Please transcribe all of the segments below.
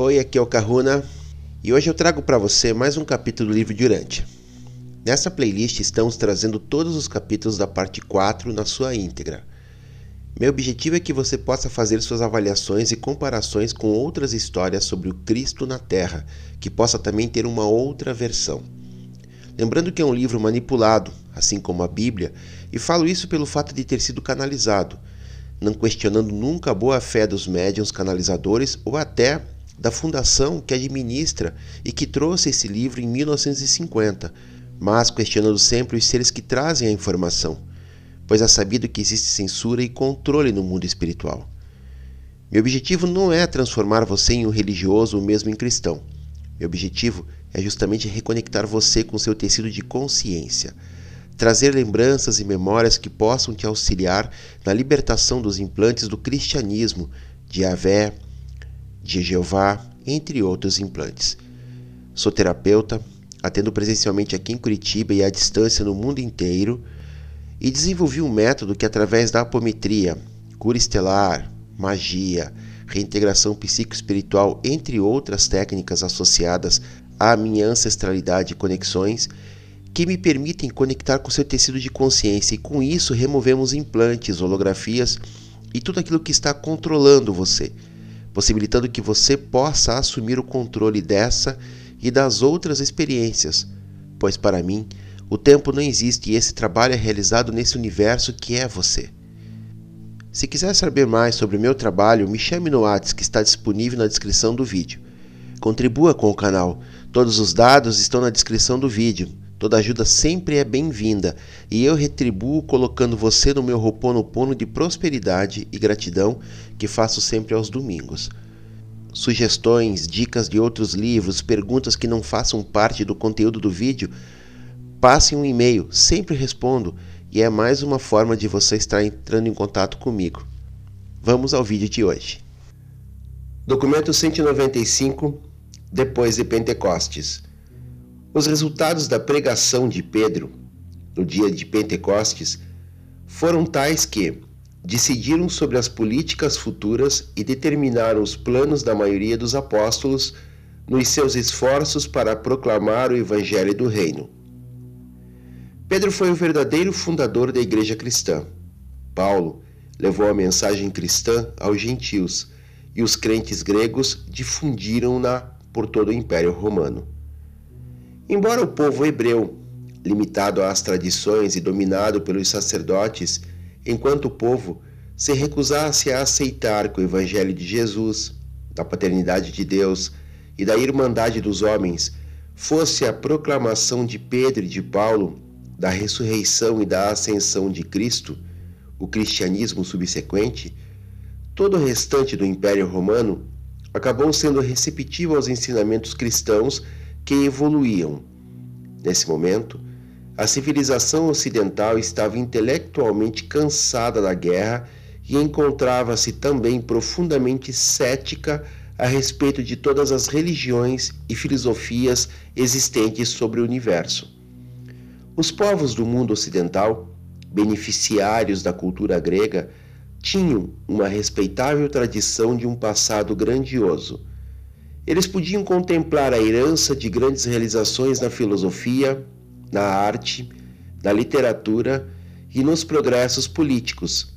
Oi, aqui é o Kahuna e hoje eu trago para você mais um capítulo do livro de Urântia. Nessa playlist estamos trazendo todos os capítulos da parte 4 na sua íntegra. Meu objetivo é que você possa fazer suas avaliações e comparações com outras histórias sobre o Cristo na Terra, que possa também ter uma outra versão. Lembrando que é um livro manipulado, assim como a Bíblia, e falo isso pelo fato de ter sido canalizado, não questionando nunca a boa fé dos médiuns canalizadores ou até da fundação que administra e que trouxe esse livro em 1950, mas questionando sempre os seres que trazem a informação, pois é sabido que existe censura e controle no mundo espiritual. Meu objetivo não é transformar você em um religioso ou mesmo em cristão. Meu objetivo é justamente reconectar você com seu tecido de consciência, trazer lembranças e memórias que possam te auxiliar na libertação dos implantes do cristianismo, de Avé, de Jeová, entre outros implantes. Sou terapeuta, atendo presencialmente aqui em Curitiba e à distância no mundo inteiro, e desenvolvi um método que, através da apometria, cura estelar, magia, reintegração psicoespiritual, entre outras técnicas associadas à minha ancestralidade e conexões, que me permitem conectar com seu tecido de consciência e com isso removemos implantes, holografias e tudo aquilo que está controlando você possibilitando que você possa assumir o controle dessa e das outras experiências, pois para mim o tempo não existe e esse trabalho é realizado nesse universo que é você. Se quiser saber mais sobre o meu trabalho, me chame no WhatsApp que está disponível na descrição do vídeo. Contribua com o canal, todos os dados estão na descrição do vídeo. Toda ajuda sempre é bem-vinda e eu retribuo colocando você no meu roponopono de prosperidade e gratidão que faço sempre aos domingos. Sugestões, dicas de outros livros, perguntas que não façam parte do conteúdo do vídeo, passe um e-mail, sempre respondo e é mais uma forma de você estar entrando em contato comigo. Vamos ao vídeo de hoje. Documento 195 Depois de Pentecostes os resultados da pregação de Pedro no dia de Pentecostes foram tais que decidiram sobre as políticas futuras e determinaram os planos da maioria dos apóstolos nos seus esforços para proclamar o Evangelho do Reino. Pedro foi o verdadeiro fundador da Igreja cristã. Paulo levou a mensagem cristã aos gentios e os crentes gregos difundiram-na por todo o Império Romano. Embora o povo hebreu, limitado às tradições e dominado pelos sacerdotes, enquanto o povo se recusasse a aceitar que o Evangelho de Jesus, da paternidade de Deus e da irmandade dos homens fosse a proclamação de Pedro e de Paulo da ressurreição e da ascensão de Cristo, o cristianismo subsequente, todo o restante do Império Romano acabou sendo receptivo aos ensinamentos cristãos que evoluíam. Nesse momento, a civilização ocidental estava intelectualmente cansada da guerra e encontrava-se também profundamente cética a respeito de todas as religiões e filosofias existentes sobre o universo. Os povos do mundo ocidental, beneficiários da cultura grega, tinham uma respeitável tradição de um passado grandioso eles podiam contemplar a herança de grandes realizações na filosofia, na arte, na literatura e nos progressos políticos.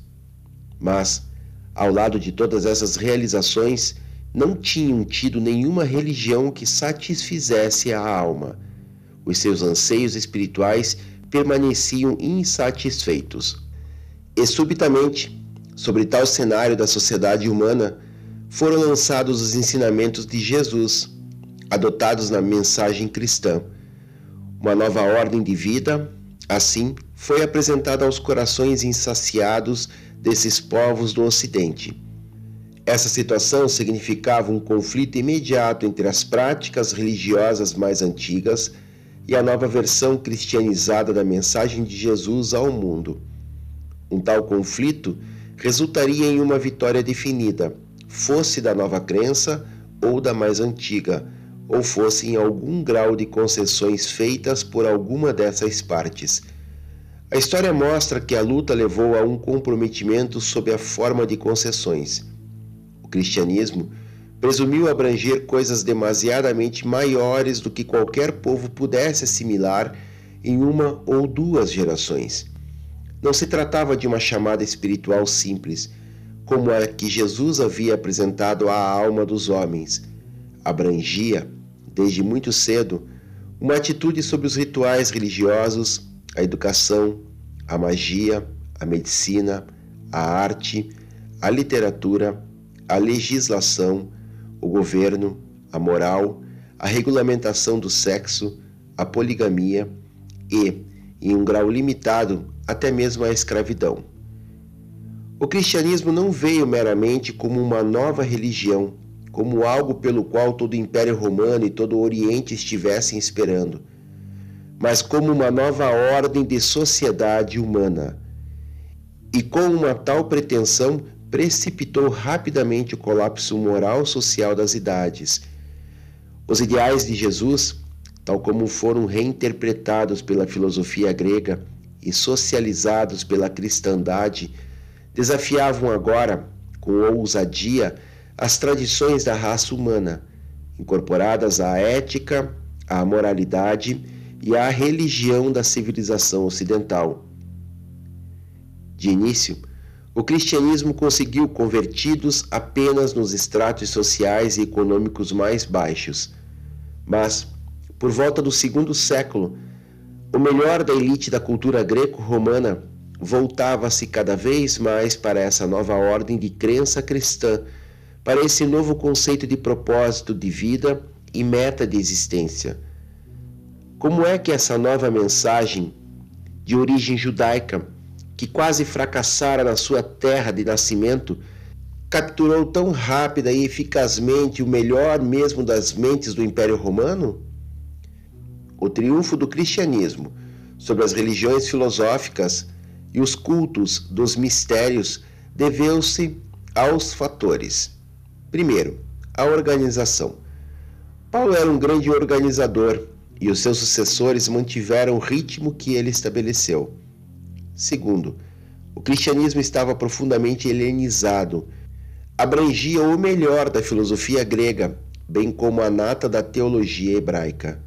Mas, ao lado de todas essas realizações, não tinham tido nenhuma religião que satisfizesse a alma. Os seus anseios espirituais permaneciam insatisfeitos. E subitamente, sobre tal cenário da sociedade humana, foram lançados os ensinamentos de Jesus, adotados na mensagem cristã. Uma nova ordem de vida, assim, foi apresentada aos corações insaciados desses povos do Ocidente. Essa situação significava um conflito imediato entre as práticas religiosas mais antigas e a nova versão cristianizada da mensagem de Jesus ao mundo. Um tal conflito resultaria em uma vitória definida fosse da nova crença ou da mais antiga, ou fosse em algum grau de concessões feitas por alguma dessas partes. A história mostra que a luta levou a um comprometimento sob a forma de concessões. O cristianismo presumiu abranger coisas demasiadamente maiores do que qualquer povo pudesse assimilar em uma ou duas gerações. Não se tratava de uma chamada espiritual simples, como a que Jesus havia apresentado à alma dos homens. Abrangia, desde muito cedo, uma atitude sobre os rituais religiosos, a educação, a magia, a medicina, a arte, a literatura, a legislação, o governo, a moral, a regulamentação do sexo, a poligamia e, em um grau limitado, até mesmo a escravidão. O cristianismo não veio meramente como uma nova religião, como algo pelo qual todo o Império Romano e todo o Oriente estivessem esperando, mas como uma nova ordem de sociedade humana. E com uma tal pretensão precipitou rapidamente o colapso moral social das idades. Os ideais de Jesus, tal como foram reinterpretados pela filosofia grega e socializados pela cristandade, desafiavam agora, com ousadia, as tradições da raça humana, incorporadas à ética, à moralidade e à religião da civilização ocidental. De início, o cristianismo conseguiu convertidos apenas nos estratos sociais e econômicos mais baixos. Mas, por volta do segundo século, o melhor da elite da cultura greco-romana voltava-se cada vez mais para essa nova ordem de crença cristã, para esse novo conceito de propósito de vida e meta de existência. Como é que essa nova mensagem, de origem judaica, que quase fracassara na sua terra de nascimento, capturou tão rápida e eficazmente o melhor mesmo das mentes do Império Romano? O triunfo do cristianismo sobre as religiões filosóficas e os cultos dos mistérios deveu-se aos fatores. Primeiro, a organização. Paulo era um grande organizador e os seus sucessores mantiveram o ritmo que ele estabeleceu. Segundo, o cristianismo estava profundamente helenizado, abrangia o melhor da filosofia grega, bem como a nata da teologia hebraica.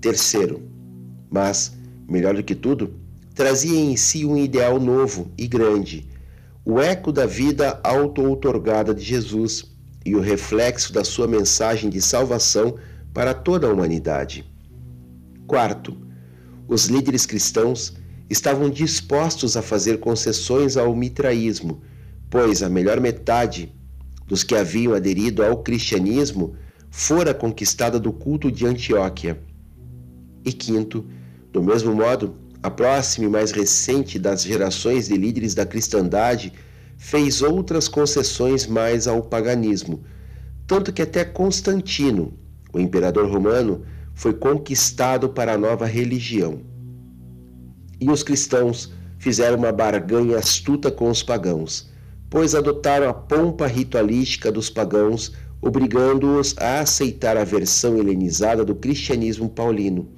Terceiro, mas, melhor do que tudo, trazia em si um ideal novo e grande, o eco da vida auto-outorgada de Jesus e o reflexo da sua mensagem de salvação para toda a humanidade. Quarto, os líderes cristãos estavam dispostos a fazer concessões ao mitraísmo, pois a melhor metade dos que haviam aderido ao cristianismo fora conquistada do culto de Antioquia. E quinto, do mesmo modo, a próxima e mais recente das gerações de líderes da cristandade fez outras concessões mais ao paganismo, tanto que até Constantino, o imperador romano, foi conquistado para a nova religião e os cristãos fizeram uma barganha astuta com os pagãos, pois adotaram a pompa ritualística dos pagãos, obrigando-os a aceitar a versão helenizada do cristianismo paulino.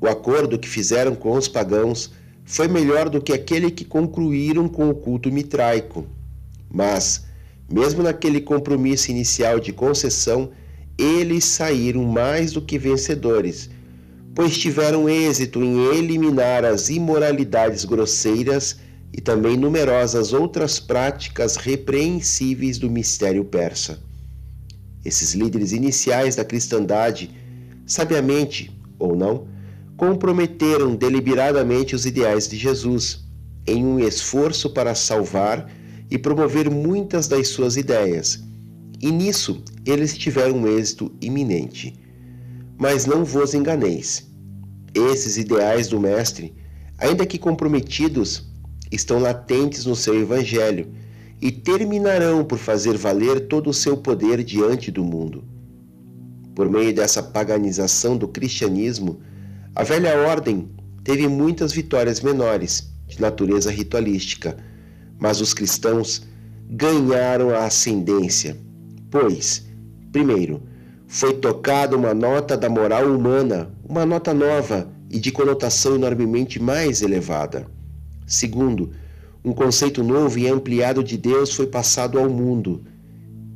O acordo que fizeram com os pagãos foi melhor do que aquele que concluíram com o culto mitraico. Mas, mesmo naquele compromisso inicial de concessão, eles saíram mais do que vencedores pois tiveram êxito em eliminar as imoralidades grosseiras e também numerosas outras práticas repreensíveis do mistério persa. Esses líderes iniciais da cristandade, sabiamente ou não, comprometeram deliberadamente os ideais de Jesus em um esforço para salvar e promover muitas das suas ideias. E nisso eles tiveram um êxito iminente. Mas não vos enganeis. Esses ideais do Mestre, ainda que comprometidos, estão latentes no seu Evangelho e terminarão por fazer valer todo o seu poder diante do mundo. Por meio dessa paganização do cristianismo, a velha ordem teve muitas vitórias menores, de natureza ritualística, mas os cristãos ganharam a ascendência, pois, primeiro, foi tocada uma nota da moral humana, uma nota nova e de conotação enormemente mais elevada. Segundo, um conceito novo e ampliado de Deus foi passado ao mundo.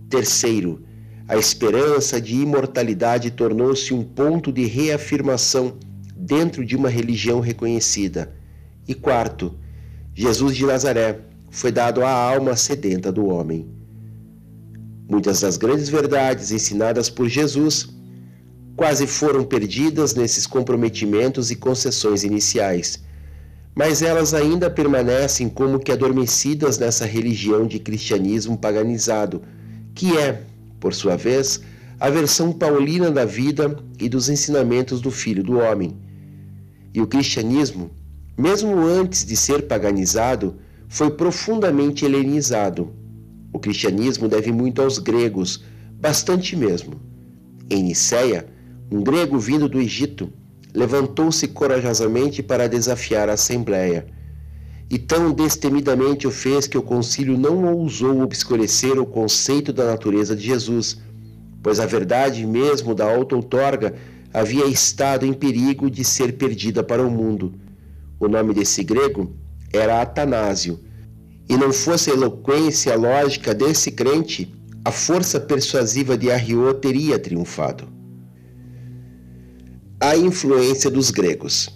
Terceiro, a esperança de imortalidade tornou-se um ponto de reafirmação dentro de uma religião reconhecida. E quarto, Jesus de Nazaré foi dado à alma sedenta do homem. Muitas das grandes verdades ensinadas por Jesus quase foram perdidas nesses comprometimentos e concessões iniciais, mas elas ainda permanecem como que adormecidas nessa religião de cristianismo paganizado, que é, por sua vez, a versão paulina da vida e dos ensinamentos do Filho do Homem. E o cristianismo, mesmo antes de ser paganizado, foi profundamente helenizado. O cristianismo deve muito aos gregos, bastante mesmo. Em Niceia, um grego vindo do Egito levantou-se corajosamente para desafiar a Assembleia. E tão destemidamente o fez que o concílio não ousou obscurecer o conceito da natureza de Jesus, pois a verdade mesmo da auto-outorga havia estado em perigo de ser perdida para o mundo. O nome desse grego era Atanásio, e não fosse a eloquência lógica desse crente, a força persuasiva de Arriô teria triunfado. A influência dos gregos.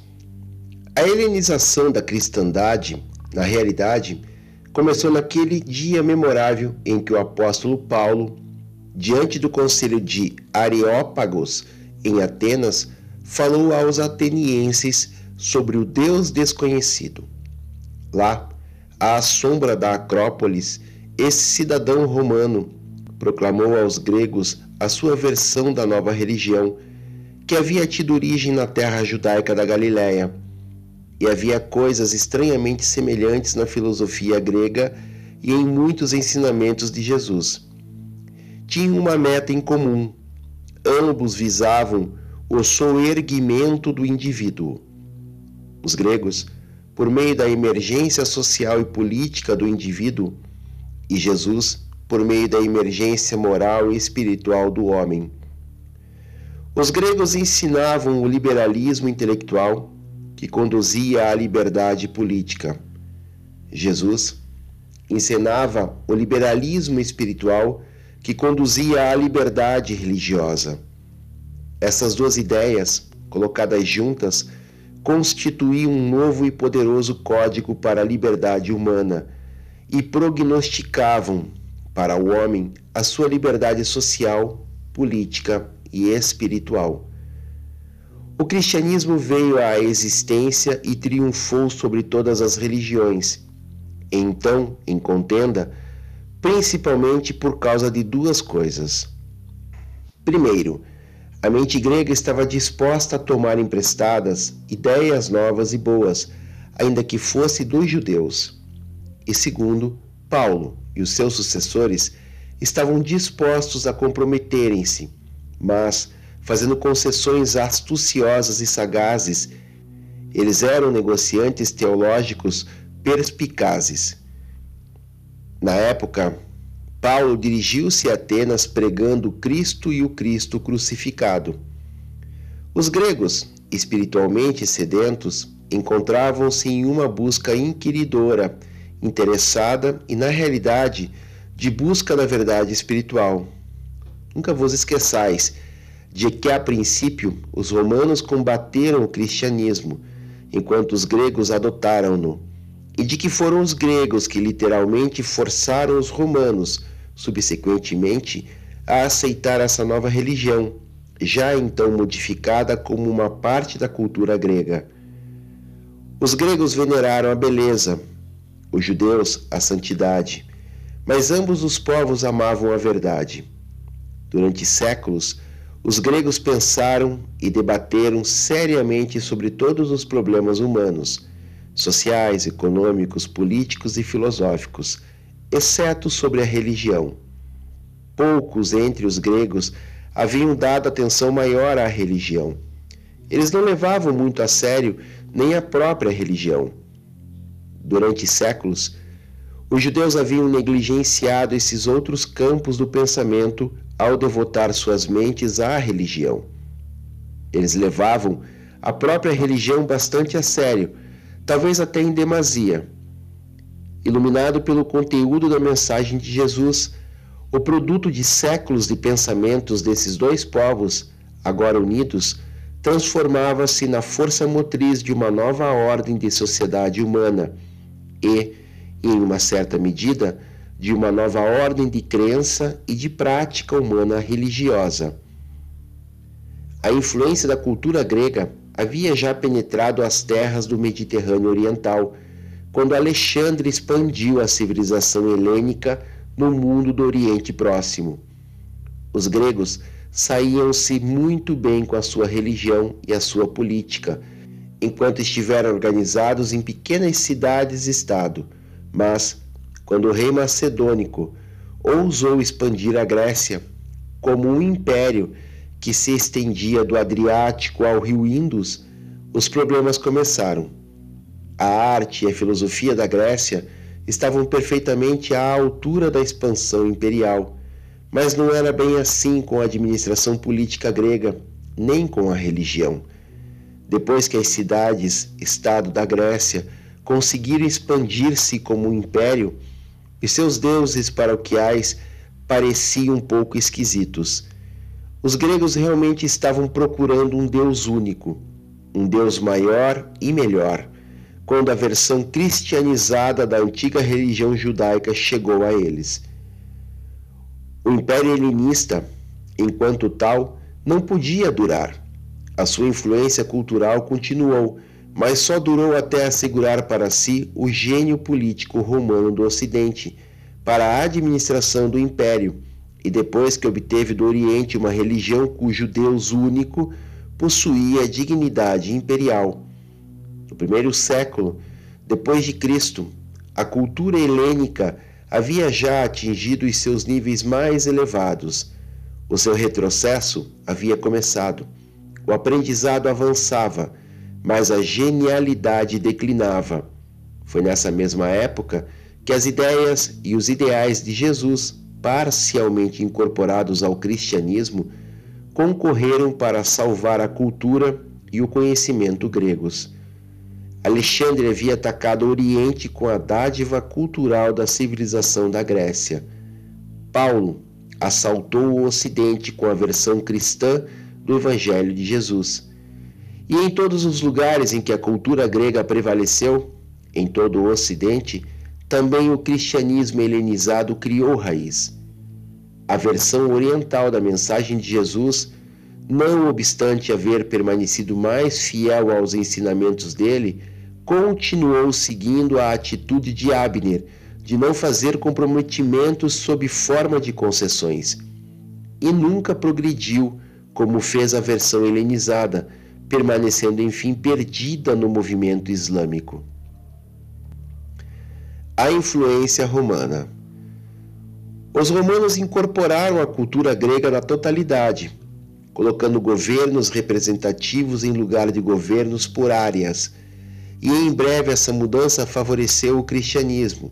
A helenização da cristandade, na realidade, começou naquele dia memorável em que o apóstolo Paulo, diante do conselho de Areópagos, em Atenas, falou aos atenienses sobre o Deus desconhecido. Lá, à sombra da Acrópolis, esse cidadão romano proclamou aos gregos a sua versão da nova religião, que havia tido origem na terra judaica da Galiléia e havia coisas estranhamente semelhantes na filosofia grega e em muitos ensinamentos de Jesus. Tinham uma meta em comum. Ambos visavam o soerguimento do indivíduo. Os gregos, por meio da emergência social e política do indivíduo, e Jesus, por meio da emergência moral e espiritual do homem. Os gregos ensinavam o liberalismo intelectual que conduzia à liberdade política. Jesus ensinava o liberalismo espiritual que conduzia à liberdade religiosa. Essas duas ideias, colocadas juntas, constituíam um novo e poderoso código para a liberdade humana e prognosticavam para o homem a sua liberdade social, política e espiritual. O cristianismo veio à existência e triunfou sobre todas as religiões. Então, em contenda, principalmente por causa de duas coisas. Primeiro, a mente grega estava disposta a tomar emprestadas ideias novas e boas, ainda que fosse dos judeus. E segundo, Paulo e os seus sucessores estavam dispostos a comprometerem-se, mas fazendo concessões astuciosas e sagazes. Eles eram negociantes teológicos perspicazes. Na época, Paulo dirigiu-se a Atenas pregando Cristo e o Cristo crucificado. Os gregos, espiritualmente sedentos, encontravam-se em uma busca inquiridora, interessada e, na realidade, de busca da verdade espiritual. Nunca vos esqueçais de que a princípio os romanos combateram o cristianismo, enquanto os gregos adotaram-no, e de que foram os gregos que literalmente forçaram os romanos, subsequentemente, a aceitar essa nova religião, já então modificada como uma parte da cultura grega. Os gregos veneraram a beleza, os judeus a santidade, mas ambos os povos amavam a verdade. Durante séculos, os gregos pensaram e debateram seriamente sobre todos os problemas humanos, sociais, econômicos, políticos e filosóficos, exceto sobre a religião. Poucos entre os gregos haviam dado atenção maior à religião. Eles não levavam muito a sério nem a própria religião. Durante séculos, os judeus haviam negligenciado esses outros campos do pensamento ao devotar suas mentes à religião. Eles levavam a própria religião bastante a sério, talvez até em demasia. Iluminado pelo conteúdo da mensagem de Jesus, o produto de séculos de pensamentos desses dois povos, agora unidos, transformava-se na força motriz de uma nova ordem de sociedade humana e, em uma certa medida, de uma nova ordem de crença e de prática humana religiosa. A influência da cultura grega havia já penetrado as terras do Mediterrâneo Oriental, quando Alexandre expandiu a civilização helênica no mundo do Oriente Próximo. Os gregos saíam-se muito bem com a sua religião e a sua política, enquanto estiveram organizados em pequenas cidades-estado, mas quando o rei macedônico ousou expandir a Grécia como um império que se estendia do Adriático ao rio Indus, os problemas começaram. A arte e a filosofia da Grécia estavam perfeitamente à altura da expansão imperial, mas não era bem assim com a administração política grega, nem com a religião. Depois que as cidades-estado da Grécia conseguiram expandir-se como um império, e seus deuses paroquiais pareciam um pouco esquisitos. Os gregos realmente estavam procurando um Deus único, um Deus maior e melhor, quando a versão cristianizada da antiga religião judaica chegou a eles. O Império Helenista, enquanto tal, não podia durar. A sua influência cultural continuou, mas só durou até assegurar para si o gênio político romano do Ocidente para a administração do império, e depois que obteve do Oriente uma religião cujo Deus único possuía dignidade imperial. No primeiro século depois de Cristo, a cultura helênica havia já atingido os seus níveis mais elevados. O seu retrocesso havia começado. O aprendizado avançava mas a genialidade declinava. Foi nessa mesma época que as ideias e os ideais de Jesus, parcialmente incorporados ao cristianismo, concorreram para salvar a cultura e o conhecimento gregos. Alexandre havia atacado o Oriente com a dádiva cultural da civilização da Grécia. Paulo assaltou o Ocidente com a versão cristã do Evangelho de Jesus. E em todos os lugares em que a cultura grega prevaleceu, em todo o Ocidente, também o cristianismo helenizado criou raiz. A versão oriental da mensagem de Jesus, não obstante haver permanecido mais fiel aos ensinamentos dele, continuou seguindo a atitude de Abner de não fazer comprometimentos sob forma de concessões. E nunca progrediu como fez a versão helenizada permanecendo enfim perdida no movimento islâmico. A influência romana. Os romanos incorporaram a cultura grega na totalidade, colocando governos representativos em lugar de governos por áreas, e em breve essa mudança favoreceu o cristianismo,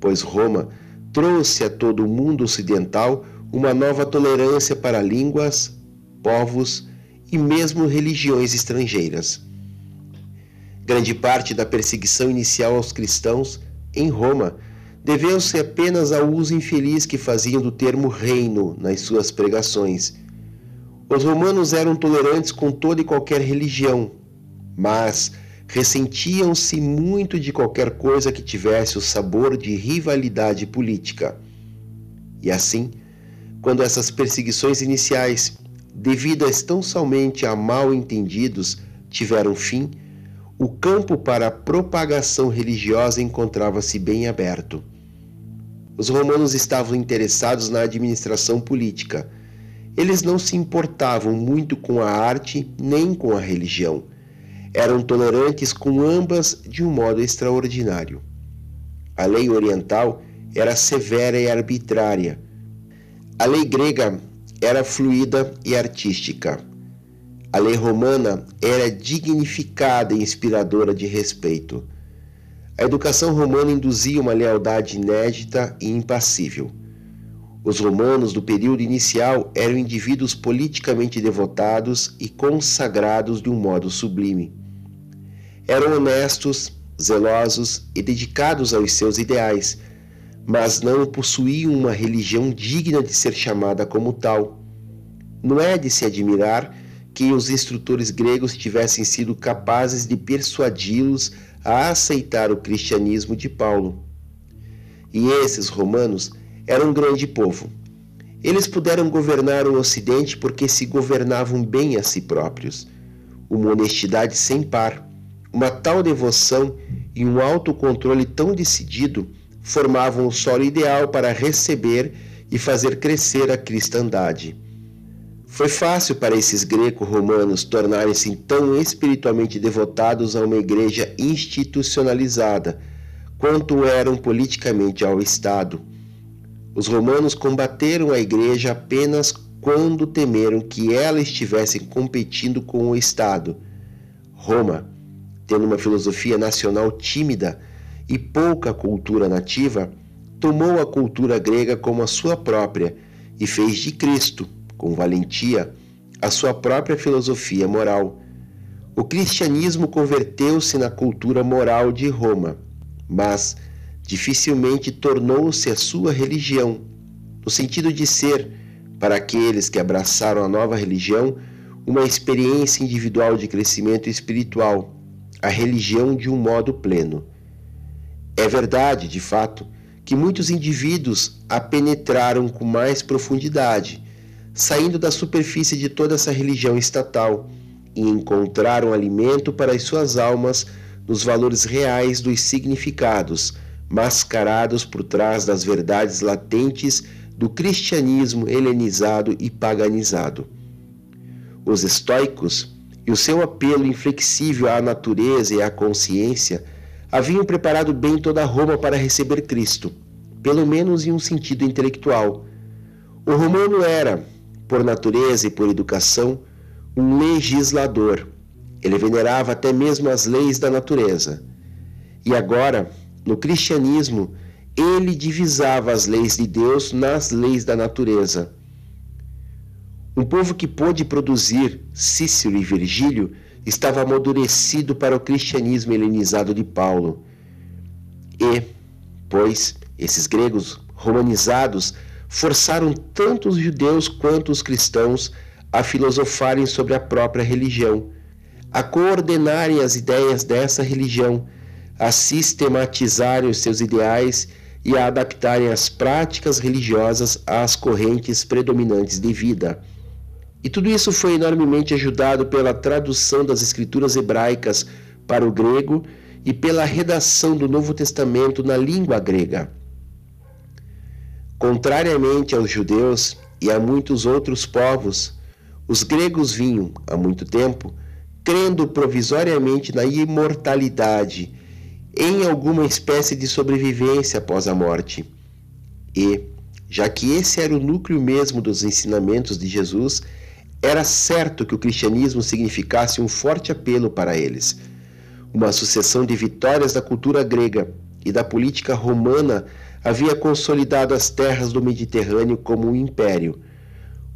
pois Roma trouxe a todo o mundo ocidental uma nova tolerância para línguas, povos e mesmo religiões estrangeiras. Grande parte da perseguição inicial aos cristãos em Roma deveu-se apenas ao uso infeliz que faziam do termo reino nas suas pregações. Os romanos eram tolerantes com toda e qualquer religião, mas ressentiam-se muito de qualquer coisa que tivesse o sabor de rivalidade política. E assim, quando essas perseguições iniciais devidas tão somente a mal entendidos, tiveram fim, o campo para a propagação religiosa encontrava-se bem aberto. Os romanos estavam interessados na administração política. Eles não se importavam muito com a arte nem com a religião. Eram tolerantes com ambas de um modo extraordinário. A lei oriental era severa e arbitrária. A lei grega era fluida e artística. A lei romana era dignificada e inspiradora de respeito. A educação romana induzia uma lealdade inédita e impassível. Os romanos do período inicial eram indivíduos politicamente devotados e consagrados de um modo sublime. Eram honestos, zelosos e dedicados aos seus ideais, mas não possuíam uma religião digna de ser chamada como tal. Não é de se admirar que os instrutores gregos tivessem sido capazes de persuadi-los a aceitar o cristianismo de Paulo. E esses romanos eram um grande povo. Eles puderam governar o Ocidente porque se governavam bem a si próprios. Uma honestidade sem par, uma tal devoção e um autocontrole tão decidido formavam o solo ideal para receber e fazer crescer a cristandade. Foi fácil para esses greco-romanos tornarem-se tão espiritualmente devotados a uma igreja institucionalizada, quanto eram politicamente ao Estado. Os romanos combateram a igreja apenas quando temeram que ela estivesse competindo com o Estado. Roma, tendo uma filosofia nacional tímida e pouca cultura nativa, tomou a cultura grega como a sua própria e fez de Cristo, com valentia, a sua própria filosofia moral. O cristianismo converteu-se na cultura moral de Roma mas dificilmente tornou-se a sua religião, no sentido de ser, para aqueles que abraçaram a nova religião, uma experiência individual de crescimento espiritual, a religião de um modo pleno. É verdade, de fato, que muitos indivíduos a penetraram com mais profundidade, saindo da superfície de toda essa religião estatal, e encontraram alimento para as suas almas nos valores reais dos significados, mascarados por trás das verdades latentes do cristianismo helenizado e paganizado. Os estoicos e o seu apelo inflexível à natureza e à consciência haviam preparado bem toda Roma para receber Cristo, pelo menos em um sentido intelectual. O romano era, por natureza e por educação, um legislador ele venerava até mesmo as leis da natureza. E agora, no cristianismo, ele divisava as leis de Deus nas leis da natureza. Um povo que pôde produzir Cícero e Virgílio estava amadurecido para o cristianismo helenizado de Paulo. E, pois, esses gregos romanizados forçaram tanto os judeus quanto os cristãos a filosofarem sobre a própria religião a coordenarem as ideias dessa religião, a sistematizarem os seus ideais e a adaptarem as práticas religiosas às correntes predominantes de vida. E tudo isso foi enormemente ajudado pela tradução das escrituras hebraicas para o grego e pela redação do Novo Testamento na língua grega. Contrariamente aos judeus e a muitos outros povos, os gregos vinham, há muito tempo, crendo provisoriamente na imortalidade, em alguma espécie de sobrevivência após a morte. E, já que esse era o núcleo mesmo dos ensinamentos de Jesus, era certo que o cristianismo significasse um forte apelo para eles. Uma sucessão de vitórias da cultura grega e da política romana havia consolidado as terras do Mediterrâneo como um império,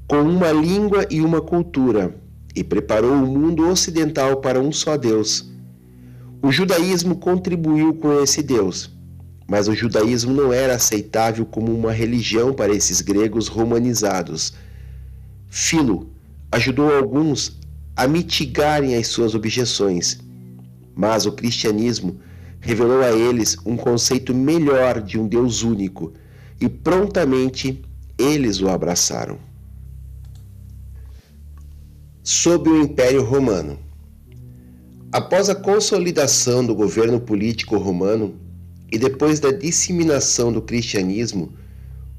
com uma língua e uma cultura, e preparou o mundo ocidental para um só Deus. O judaísmo contribuiu com esse Deus, mas o judaísmo não era aceitável como uma religião para esses gregos romanizados. Filo ajudou alguns a mitigarem as suas objeções, mas o cristianismo revelou a eles um conceito melhor de um Deus único e prontamente eles o abraçaram sob o Império Romano. Após a consolidação do governo político romano e depois da disseminação do cristianismo,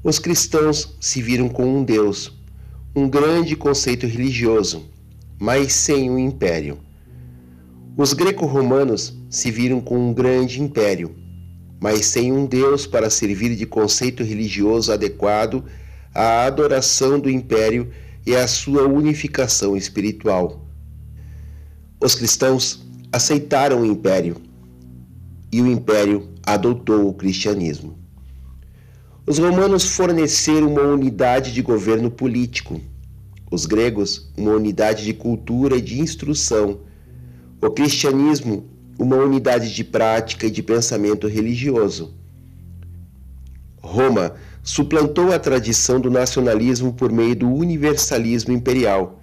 os cristãos se viram com um Deus, um grande conceito religioso, mas sem um império. Os greco-romanos se viram com um grande império, mas sem um Deus para servir de conceito religioso adequado à adoração do império e a sua unificação espiritual. Os cristãos aceitaram o império e o império adotou o cristianismo. Os romanos forneceram uma unidade de governo político, os gregos, uma unidade de cultura e de instrução, o cristianismo, uma unidade de prática e de pensamento religioso. Roma suplantou a tradição do nacionalismo por meio do universalismo imperial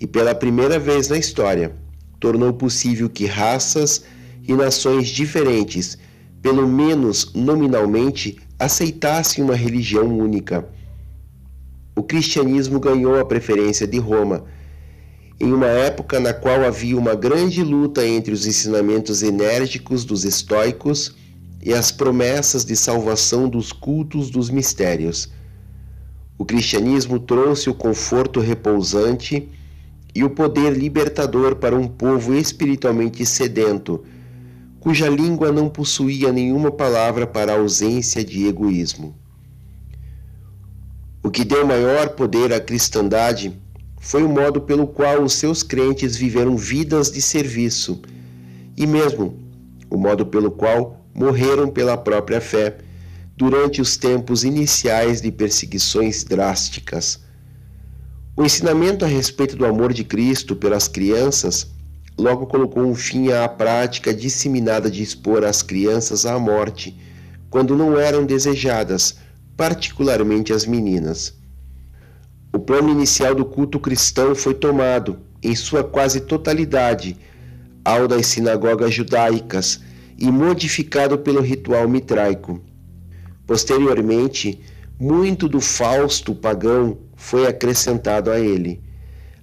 e, pela primeira vez na história, tornou possível que raças e nações diferentes, pelo menos nominalmente, aceitassem uma religião única. O cristianismo ganhou a preferência de Roma, em uma época na qual havia uma grande luta entre os ensinamentos enérgicos dos estoicos e as promessas de salvação dos cultos dos mistérios. O cristianismo trouxe o conforto repousante e o poder libertador para um povo espiritualmente sedento, cuja língua não possuía nenhuma palavra para a ausência de egoísmo. O que deu maior poder à cristandade foi o modo pelo qual os seus crentes viveram vidas de serviço e mesmo o modo pelo qual morreram pela própria fé durante os tempos iniciais de perseguições drásticas. O ensinamento a respeito do amor de Cristo pelas crianças logo colocou um fim à prática disseminada de expor as crianças à morte quando não eram desejadas, particularmente as meninas. O plano inicial do culto cristão foi tomado, em sua quase totalidade, ao das sinagogas judaicas e modificado pelo ritual mitraico. Posteriormente, muito do Fausto pagão foi acrescentado a ele.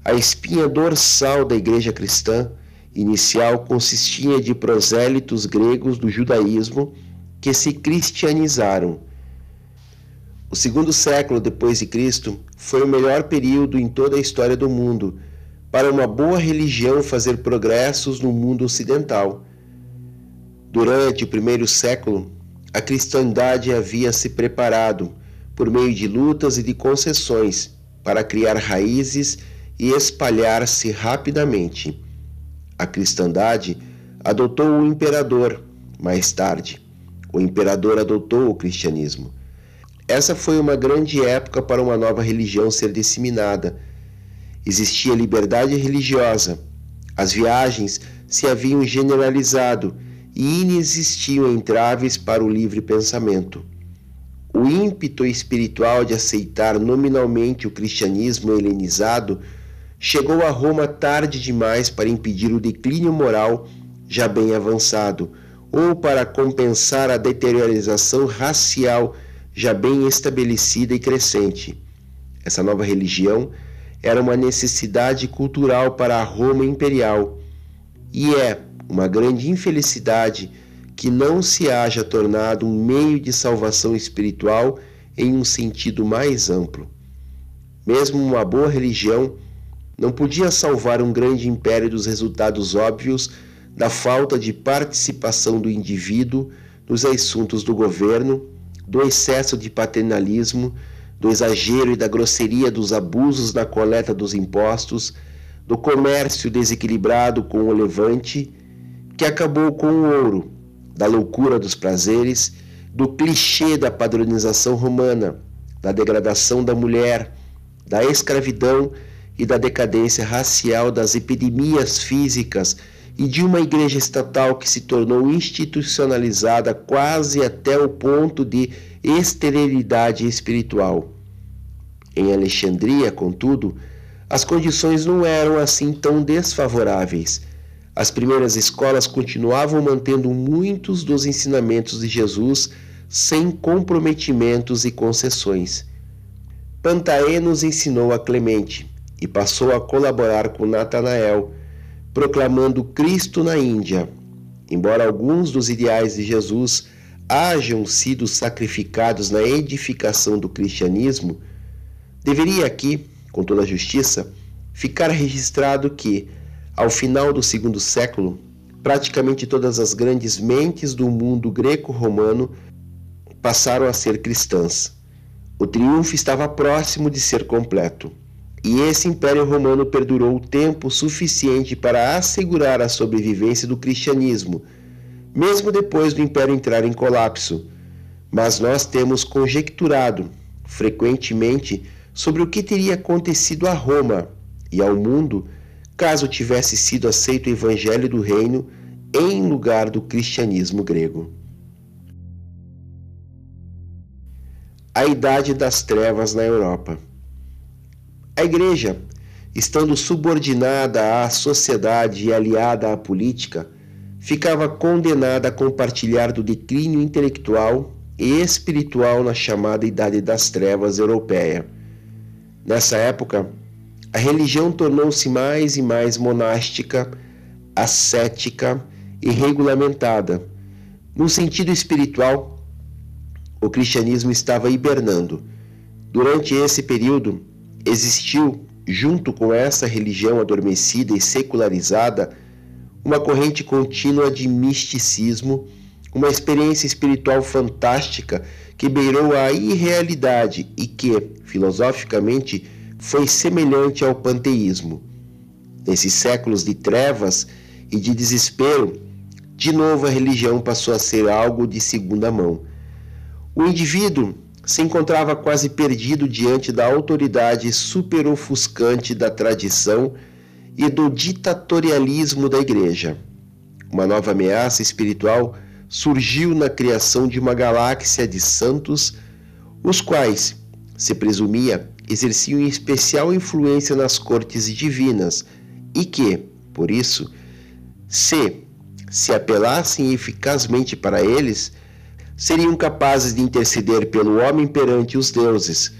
A espinha dorsal da igreja cristã inicial consistia de prosélitos gregos do judaísmo que se cristianizaram. O segundo século depois de Cristo foi o melhor período em toda a história do mundo para uma boa religião fazer progressos no mundo ocidental. Durante o primeiro século, a cristandade havia se preparado, por meio de lutas e de concessões, para criar raízes e espalhar-se rapidamente. A cristandade adotou o imperador mais tarde. O imperador adotou o cristianismo. Essa foi uma grande época para uma nova religião ser disseminada. Existia liberdade religiosa. As viagens se haviam generalizado e inexistiam entraves para o livre pensamento. O ímpeto espiritual de aceitar nominalmente o cristianismo helenizado chegou a Roma tarde demais para impedir o declínio moral já bem avançado, ou para compensar a deteriorização racial já bem estabelecida e crescente. Essa nova religião era uma necessidade cultural para a Roma imperial e é, uma grande infelicidade que não se haja tornado um meio de salvação espiritual em um sentido mais amplo. Mesmo uma boa religião não podia salvar um grande império dos resultados óbvios da falta de participação do indivíduo nos assuntos do governo, do excesso de paternalismo, do exagero e da grosseria dos abusos na coleta dos impostos, do comércio desequilibrado com o levante que acabou com o ouro, da loucura dos prazeres, do clichê da padronização romana, da degradação da mulher, da escravidão e da decadência racial, das epidemias físicas e de uma igreja estatal que se tornou institucionalizada quase até o ponto de esterilidade espiritual. Em Alexandria, contudo, as condições não eram assim tão desfavoráveis as primeiras escolas continuavam mantendo muitos dos ensinamentos de Jesus sem comprometimentos e concessões. Pantaenos ensinou a Clemente e passou a colaborar com Natanael, proclamando Cristo na Índia. Embora alguns dos ideais de Jesus hajam sido sacrificados na edificação do cristianismo, deveria aqui, com toda a justiça, ficar registrado que ao final do segundo século, praticamente todas as grandes mentes do mundo greco-romano passaram a ser cristãs. O triunfo estava próximo de ser completo, e esse Império Romano perdurou tempo suficiente para assegurar a sobrevivência do cristianismo, mesmo depois do Império entrar em colapso. Mas nós temos conjecturado, frequentemente, sobre o que teria acontecido a Roma e ao mundo caso tivesse sido aceito o evangelho do reino em lugar do cristianismo grego. a Idade das Trevas na Europa. A Igreja, estando subordinada à sociedade e aliada à política, ficava condenada a compartilhar do declínio intelectual e espiritual na chamada Idade das Trevas europeia. Nessa época, a religião tornou-se mais e mais monástica, ascética e regulamentada. No sentido espiritual, o cristianismo estava hibernando. Durante esse período, existiu, junto com essa religião adormecida e secularizada, uma corrente contínua de misticismo, uma experiência espiritual fantástica que beirou a irrealidade e que, filosoficamente, foi semelhante ao panteísmo. Nesses séculos de trevas e de desespero, de novo a religião passou a ser algo de segunda mão. O indivíduo se encontrava quase perdido diante da autoridade superofuscante da tradição e do ditatorialismo da Igreja. Uma nova ameaça espiritual surgiu na criação de uma galáxia de santos, os quais, se presumia, exerciam especial influência nas cortes divinas e que, por isso, se se apelassem eficazmente para eles, seriam capazes de interceder pelo homem perante os deuses.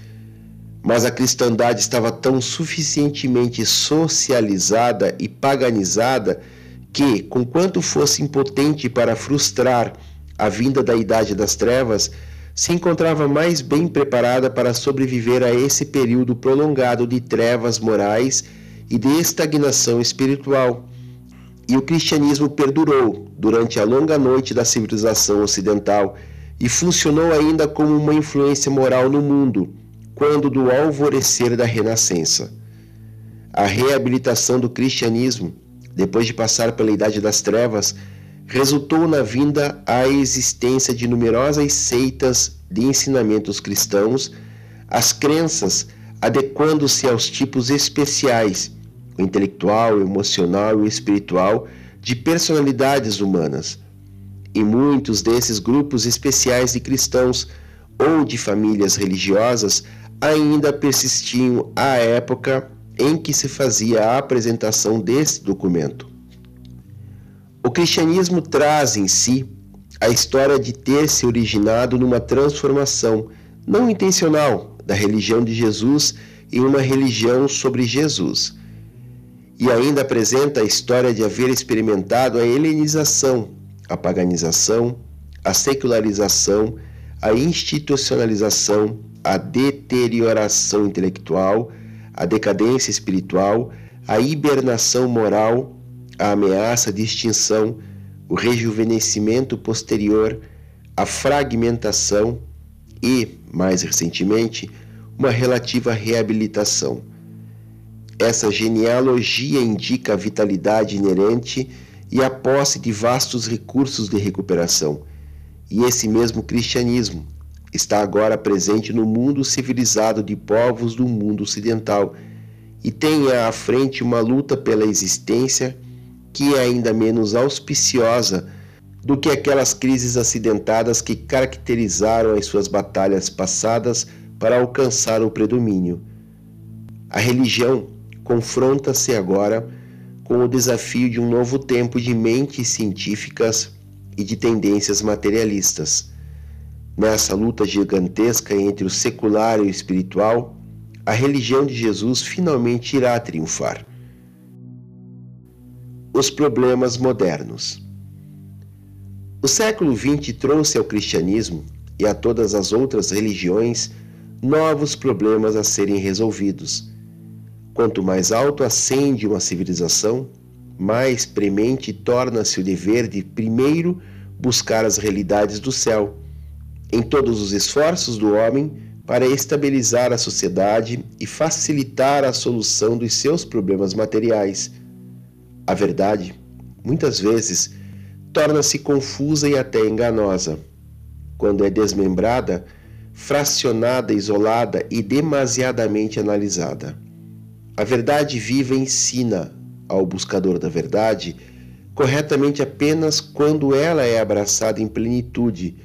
Mas a cristandade estava tão suficientemente socializada e paganizada que, conquanto fosse impotente para frustrar a vinda da Idade das Trevas, se encontrava mais bem preparada para sobreviver a esse período prolongado de trevas morais e de estagnação espiritual. E o cristianismo perdurou durante a longa noite da civilização ocidental e funcionou ainda como uma influência moral no mundo, quando do alvorecer da Renascença. A reabilitação do cristianismo, depois de passar pela Idade das Trevas, resultou na vinda à existência de numerosas seitas de ensinamentos cristãos, as crenças adequando-se aos tipos especiais, o intelectual, emocional e espiritual, de personalidades humanas. E muitos desses grupos especiais de cristãos ou de famílias religiosas ainda persistiam à época em que se fazia a apresentação desse documento. O cristianismo traz em si a história de ter se originado numa transformação não intencional da religião de Jesus em uma religião sobre Jesus. E ainda apresenta a história de haver experimentado a helenização, a paganização, a secularização, a institucionalização, a deterioração intelectual, a decadência espiritual, a hibernação moral a ameaça de extinção, o rejuvenescimento posterior, a fragmentação e, mais recentemente, uma relativa reabilitação. Essa genealogia indica a vitalidade inerente e a posse de vastos recursos de recuperação. E esse mesmo cristianismo está agora presente no mundo civilizado de povos do mundo ocidental e tem à frente uma luta pela existência que é ainda menos auspiciosa do que aquelas crises acidentadas que caracterizaram as suas batalhas passadas para alcançar o predomínio. A religião confronta-se agora com o desafio de um novo tempo de mentes científicas e de tendências materialistas. Nessa luta gigantesca entre o secular e o espiritual, a religião de Jesus finalmente irá triunfar os problemas modernos. O século XX trouxe ao cristianismo e a todas as outras religiões novos problemas a serem resolvidos. Quanto mais alto ascende uma civilização, mais premente torna-se o dever de primeiro buscar as realidades do céu, em todos os esforços do homem para estabilizar a sociedade e facilitar a solução dos seus problemas materiais a verdade, muitas vezes, torna-se confusa e até enganosa. Quando é desmembrada, fracionada, isolada e demasiadamente analisada. A verdade viva ensina ao buscador da verdade corretamente apenas quando ela é abraçada em plenitude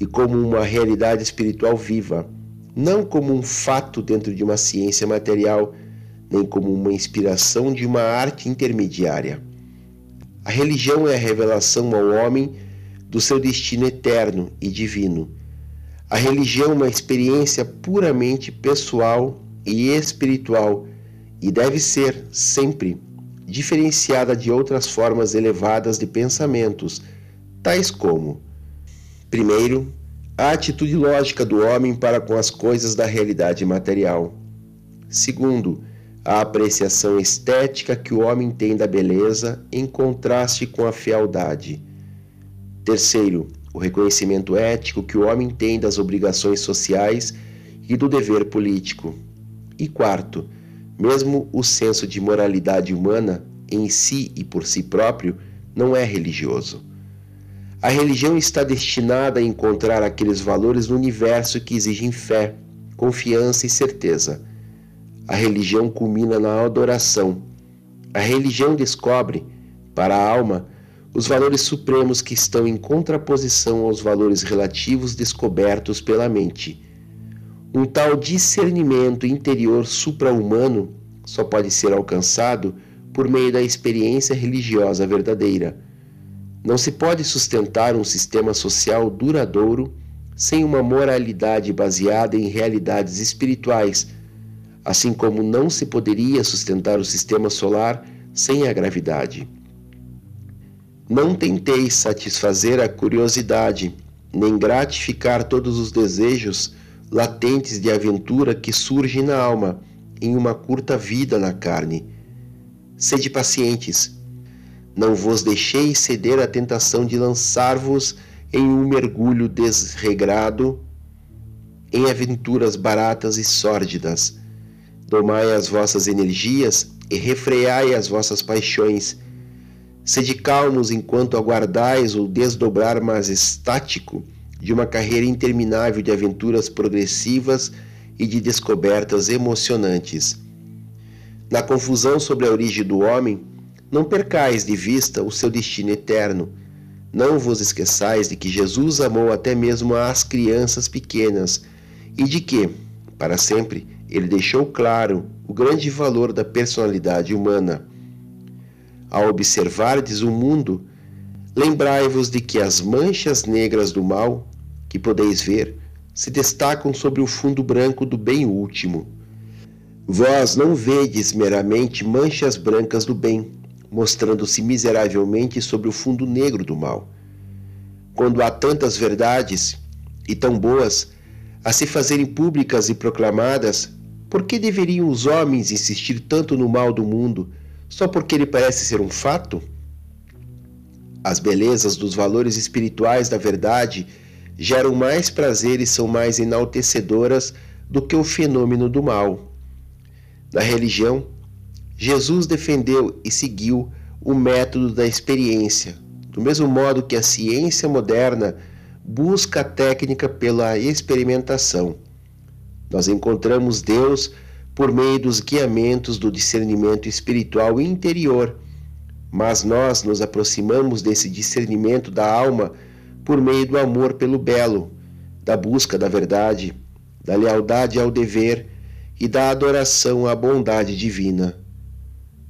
e como uma realidade espiritual viva, não como um fato dentro de uma ciência material, nem como uma inspiração de uma arte intermediária. A religião é a revelação ao homem do seu destino eterno e divino. A religião é uma experiência puramente pessoal e espiritual e deve ser, sempre, diferenciada de outras formas elevadas de pensamentos, tais como: primeiro, a atitude lógica do homem para com as coisas da realidade material. Segundo, a apreciação estética que o homem tem da beleza em contraste com a fealdade. Terceiro, o reconhecimento ético que o homem tem das obrigações sociais e do dever político. E quarto, mesmo o senso de moralidade humana em si e por si próprio não é religioso. A religião está destinada a encontrar aqueles valores no universo que exigem fé, confiança e certeza. A religião culmina na adoração. A religião descobre, para a alma, os valores supremos que estão em contraposição aos valores relativos descobertos pela mente um tal discernimento interior supra-humano só pode ser alcançado por meio da experiência religiosa verdadeira. Não se pode sustentar um sistema social duradouro sem uma moralidade baseada em realidades espirituais, assim como não se poderia sustentar o sistema solar sem a gravidade. Não tenteis satisfazer a curiosidade, nem gratificar todos os desejos latentes de aventura que surgem na alma em uma curta vida na carne. Sede pacientes. Não vos deixeis ceder à tentação de lançar-vos em um mergulho desregrado em aventuras baratas e sórdidas. Domai as vossas energias e refreai as vossas paixões. Sede calmos enquanto aguardais o desdobrar mais estático de uma carreira interminável de aventuras progressivas e de descobertas emocionantes. Na confusão sobre a origem do homem, não percais de vista o seu destino eterno. Não vos esqueçais de que Jesus amou até mesmo as crianças pequenas e de que, para sempre, ele deixou claro o grande valor da personalidade humana. Ao observardes o mundo, lembrai-vos de que as manchas negras do mal que podeis ver, se destacam sobre o fundo branco do bem último. Vós não vedes meramente manchas brancas do bem, mostrando-se miseravelmente sobre o fundo negro do mal. Quando há tantas verdades, e tão boas, a se fazerem públicas e proclamadas, por que deveriam os homens insistir tanto no mal do mundo, só porque ele parece ser um fato? As belezas dos valores espirituais da verdade geram mais prazer e são mais enaltecedoras do que o fenômeno do mal. Na religião, Jesus defendeu e seguiu o método da experiência, do mesmo modo que a ciência moderna busca a técnica pela experimentação. Nós encontramos Deus por meio dos guiamentos do discernimento espiritual interior, mas nós nos aproximamos desse discernimento da alma por meio do amor pelo belo, da busca da verdade, da lealdade ao dever e da adoração à bondade divina.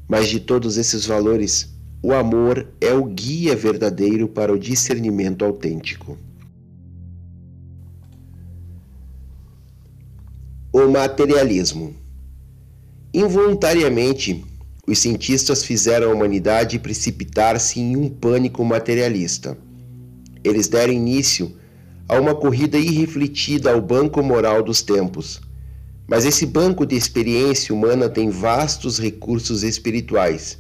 Mas de todos esses valores, o amor é o guia verdadeiro para o discernimento autêntico. O materialismo. Involuntariamente, os cientistas fizeram a humanidade precipitar-se em um pânico materialista eles deram início a uma corrida irrefletida ao banco moral dos tempos. Mas esse banco de experiência humana tem vastos recursos espirituais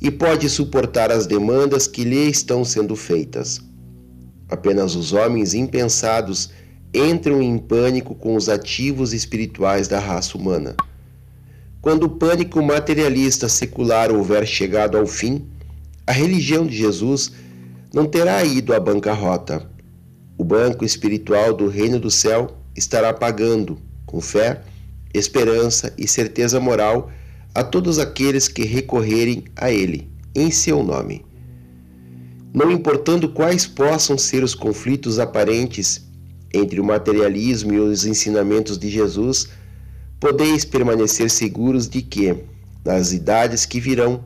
e pode suportar as demandas que lhe estão sendo feitas. Apenas os homens impensados entram em pânico com os ativos espirituais da raça humana. Quando o pânico materialista secular houver chegado ao fim, a religião de Jesus não terá ido à bancarrota. O banco espiritual do reino do céu estará pagando, com fé, esperança e certeza moral, a todos aqueles que recorrerem a ele, em seu nome. Não importando quais possam ser os conflitos aparentes, entre o materialismo e os ensinamentos de Jesus, podeis permanecer seguros de que, nas idades que virão,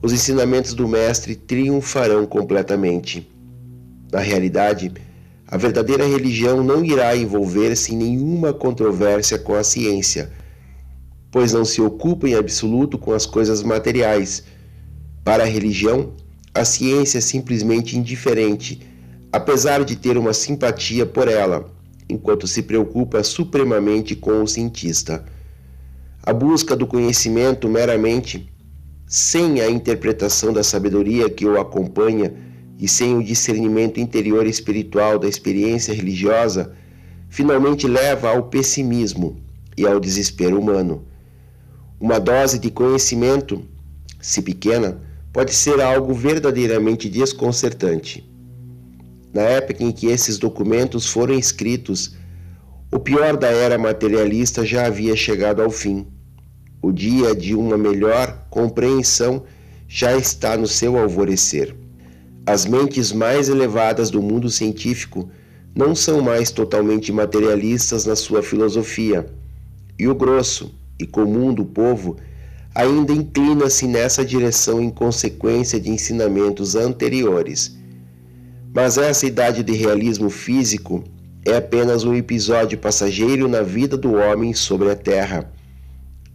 os ensinamentos do Mestre triunfarão completamente. Na realidade, a verdadeira religião não irá envolver-se em nenhuma controvérsia com a ciência, pois não se ocupa em absoluto com as coisas materiais. Para a religião, a ciência é simplesmente indiferente, apesar de ter uma simpatia por ela, enquanto se preocupa supremamente com o cientista. A busca do conhecimento meramente, sem a interpretação da sabedoria que o acompanha e sem o discernimento interior espiritual da experiência religiosa, finalmente leva ao pessimismo e ao desespero humano. Uma dose de conhecimento, se pequena, pode ser algo verdadeiramente desconcertante. Na época em que esses documentos foram escritos, o pior da era materialista já havia chegado ao fim. O dia de uma melhor compreensão já está no seu alvorecer. As mentes mais elevadas do mundo científico não são mais totalmente materialistas na sua filosofia, e o grosso e comum do povo ainda inclina-se nessa direção em consequência de ensinamentos anteriores. Mas essa idade de realismo físico é apenas um episódio passageiro na vida do homem sobre a Terra.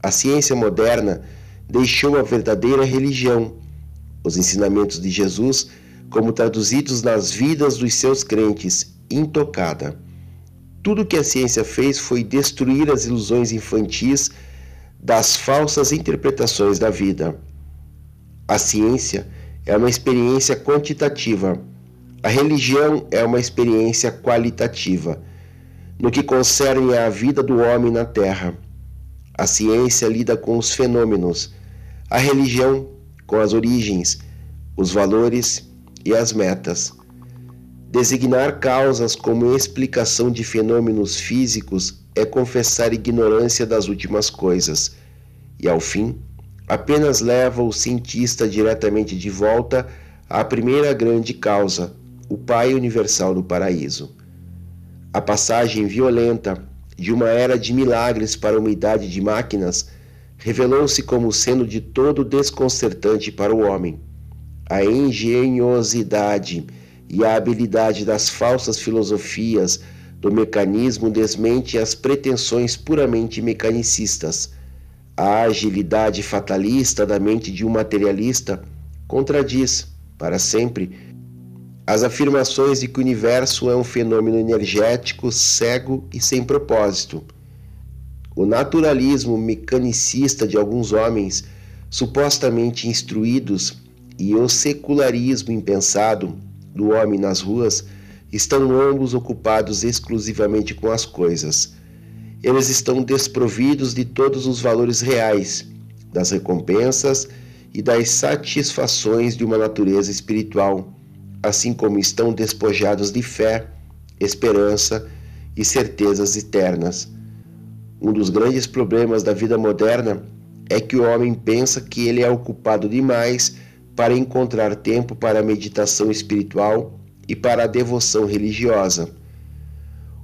A ciência moderna deixou a verdadeira religião, os ensinamentos de Jesus, como traduzidos nas vidas dos seus crentes, intocada. Tudo que a ciência fez foi destruir as ilusões infantis das falsas interpretações da vida. A ciência é uma experiência quantitativa, a religião é uma experiência qualitativa, no que concerne à vida do homem na Terra. A ciência lida com os fenômenos, a religião com as origens, os valores e as metas. Designar causas como explicação de fenômenos físicos é confessar ignorância das últimas coisas, e ao fim, apenas leva o cientista diretamente de volta à primeira grande causa, o Pai universal do paraíso. A passagem violenta de uma era de milagres para uma idade de máquinas revelou-se como sendo de todo desconcertante para o homem. A engenhosidade e a habilidade das falsas filosofias do mecanismo desmente as pretensões puramente mecanicistas. A agilidade fatalista da mente de um materialista contradiz, para sempre, as afirmações de que o universo é um fenômeno energético, cego e sem propósito. O naturalismo mecanicista de alguns homens, supostamente instruídos, e o secularismo impensado do homem nas ruas estão ambos ocupados exclusivamente com as coisas. Eles estão desprovidos de todos os valores reais, das recompensas e das satisfações de uma natureza espiritual, assim como estão despojados de fé, esperança e certezas eternas. Um dos grandes problemas da vida moderna é que o homem pensa que ele é ocupado demais para encontrar tempo para a meditação espiritual e para a devoção religiosa.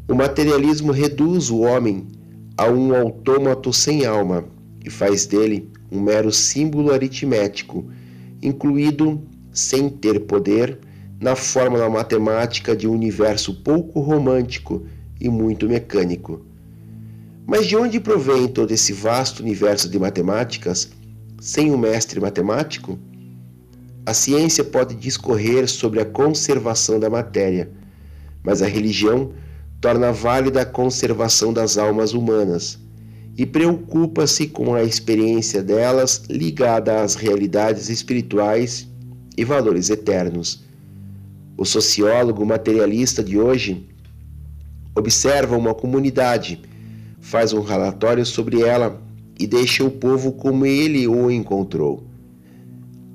O materialismo reduz o homem a um autômato sem alma e faz dele um mero símbolo aritmético, incluído, sem ter poder, na fórmula matemática de um universo pouco romântico e muito mecânico. Mas de onde provém todo esse vasto universo de matemáticas sem um mestre matemático? A ciência pode discorrer sobre a conservação da matéria, mas a religião torna válida a conservação das almas humanas e preocupa-se com a experiência delas ligada às realidades espirituais e valores eternos. O sociólogo materialista de hoje observa uma comunidade, faz um relatório sobre ela e deixa o povo como ele o encontrou.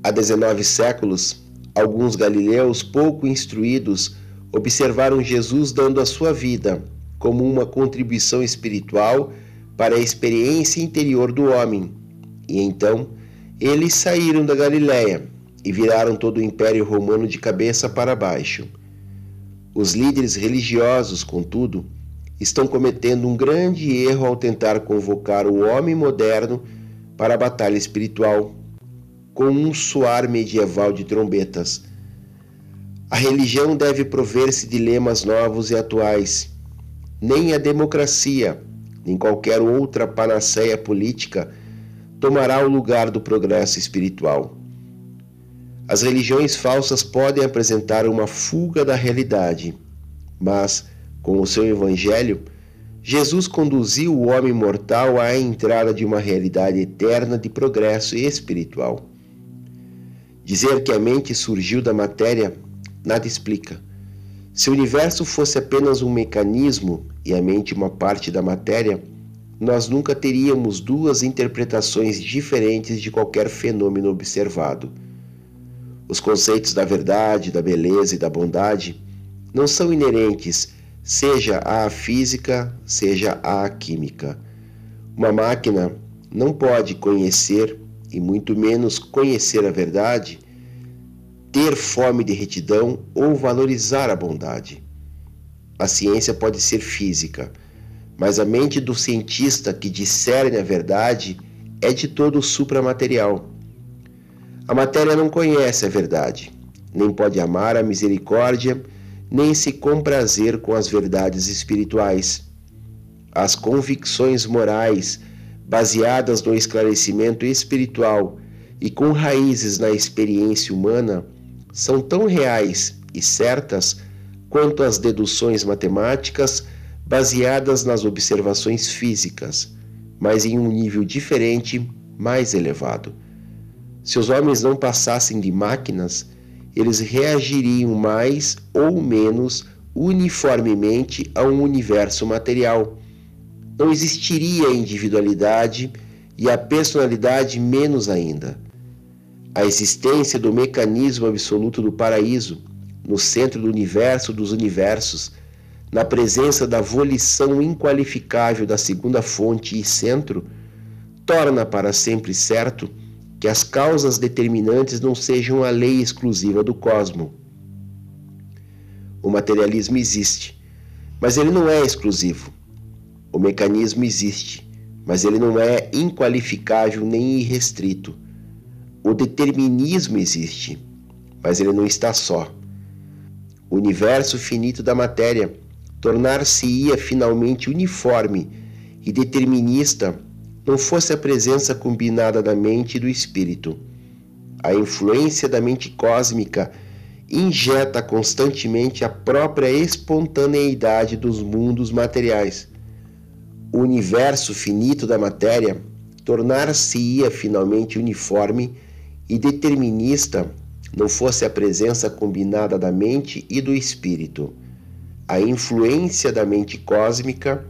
Há 19 séculos, alguns galileus pouco instruídos observaram Jesus dando a sua vida como uma contribuição espiritual para a experiência interior do homem. E então eles saíram da Galiléia e viraram todo o Império Romano de cabeça para baixo. Os líderes religiosos, contudo, estão cometendo um grande erro ao tentar convocar o homem moderno para a batalha espiritual com um soar medieval de trombetas. A religião deve prover-se de lemas novos e atuais. Nem a democracia, nem qualquer outra panaceia política tomará o lugar do progresso espiritual. As religiões falsas podem apresentar uma fuga da realidade, mas, com o seu evangelho, Jesus conduziu o homem mortal à entrada de uma realidade eterna de progresso espiritual. Dizer que a mente surgiu da matéria nada explica. Se o universo fosse apenas um mecanismo e a mente uma parte da matéria, nós nunca teríamos duas interpretações diferentes de qualquer fenômeno observado. Os conceitos da verdade, da beleza e da bondade não são inerentes, seja à física, seja à química. Uma máquina não pode conhecer e muito menos conhecer a verdade, ter fome de retidão ou valorizar a bondade. A ciência pode ser física, mas a mente do cientista que discerne a verdade é de todo supramaterial. A matéria não conhece a verdade, nem pode amar a misericórdia, nem se comprazer com as verdades espirituais. As convicções morais baseadas no esclarecimento espiritual e com raízes na experiência humana, são tão reais e certas quanto as deduções matemáticas baseadas nas observações físicas, mas em um nível diferente, mais elevado. Se os homens não passassem de máquinas, eles reagiriam mais ou menos uniformemente a um universo material não existiria a individualidade e a personalidade menos ainda. A existência do mecanismo absoluto do paraíso, no centro do universo dos universos, na presença da volição inqualificável da segunda fonte e centro, torna para sempre certo que as causas determinantes não sejam a lei exclusiva do cosmo. O materialismo existe, mas ele não é exclusivo. O mecanismo existe, mas ele não é inqualificável nem irrestrito. O determinismo existe, mas ele não está só. O universo finito da matéria tornar-se-ia finalmente uniforme e determinista não fosse a presença combinada da mente e do espírito. A influência da mente cósmica injeta constantemente a própria espontaneidade dos mundos materiais o universo finito da matéria tornar-se-ia finalmente uniforme e determinista não fosse a presença combinada da mente e do espírito. A influência da mente cósmica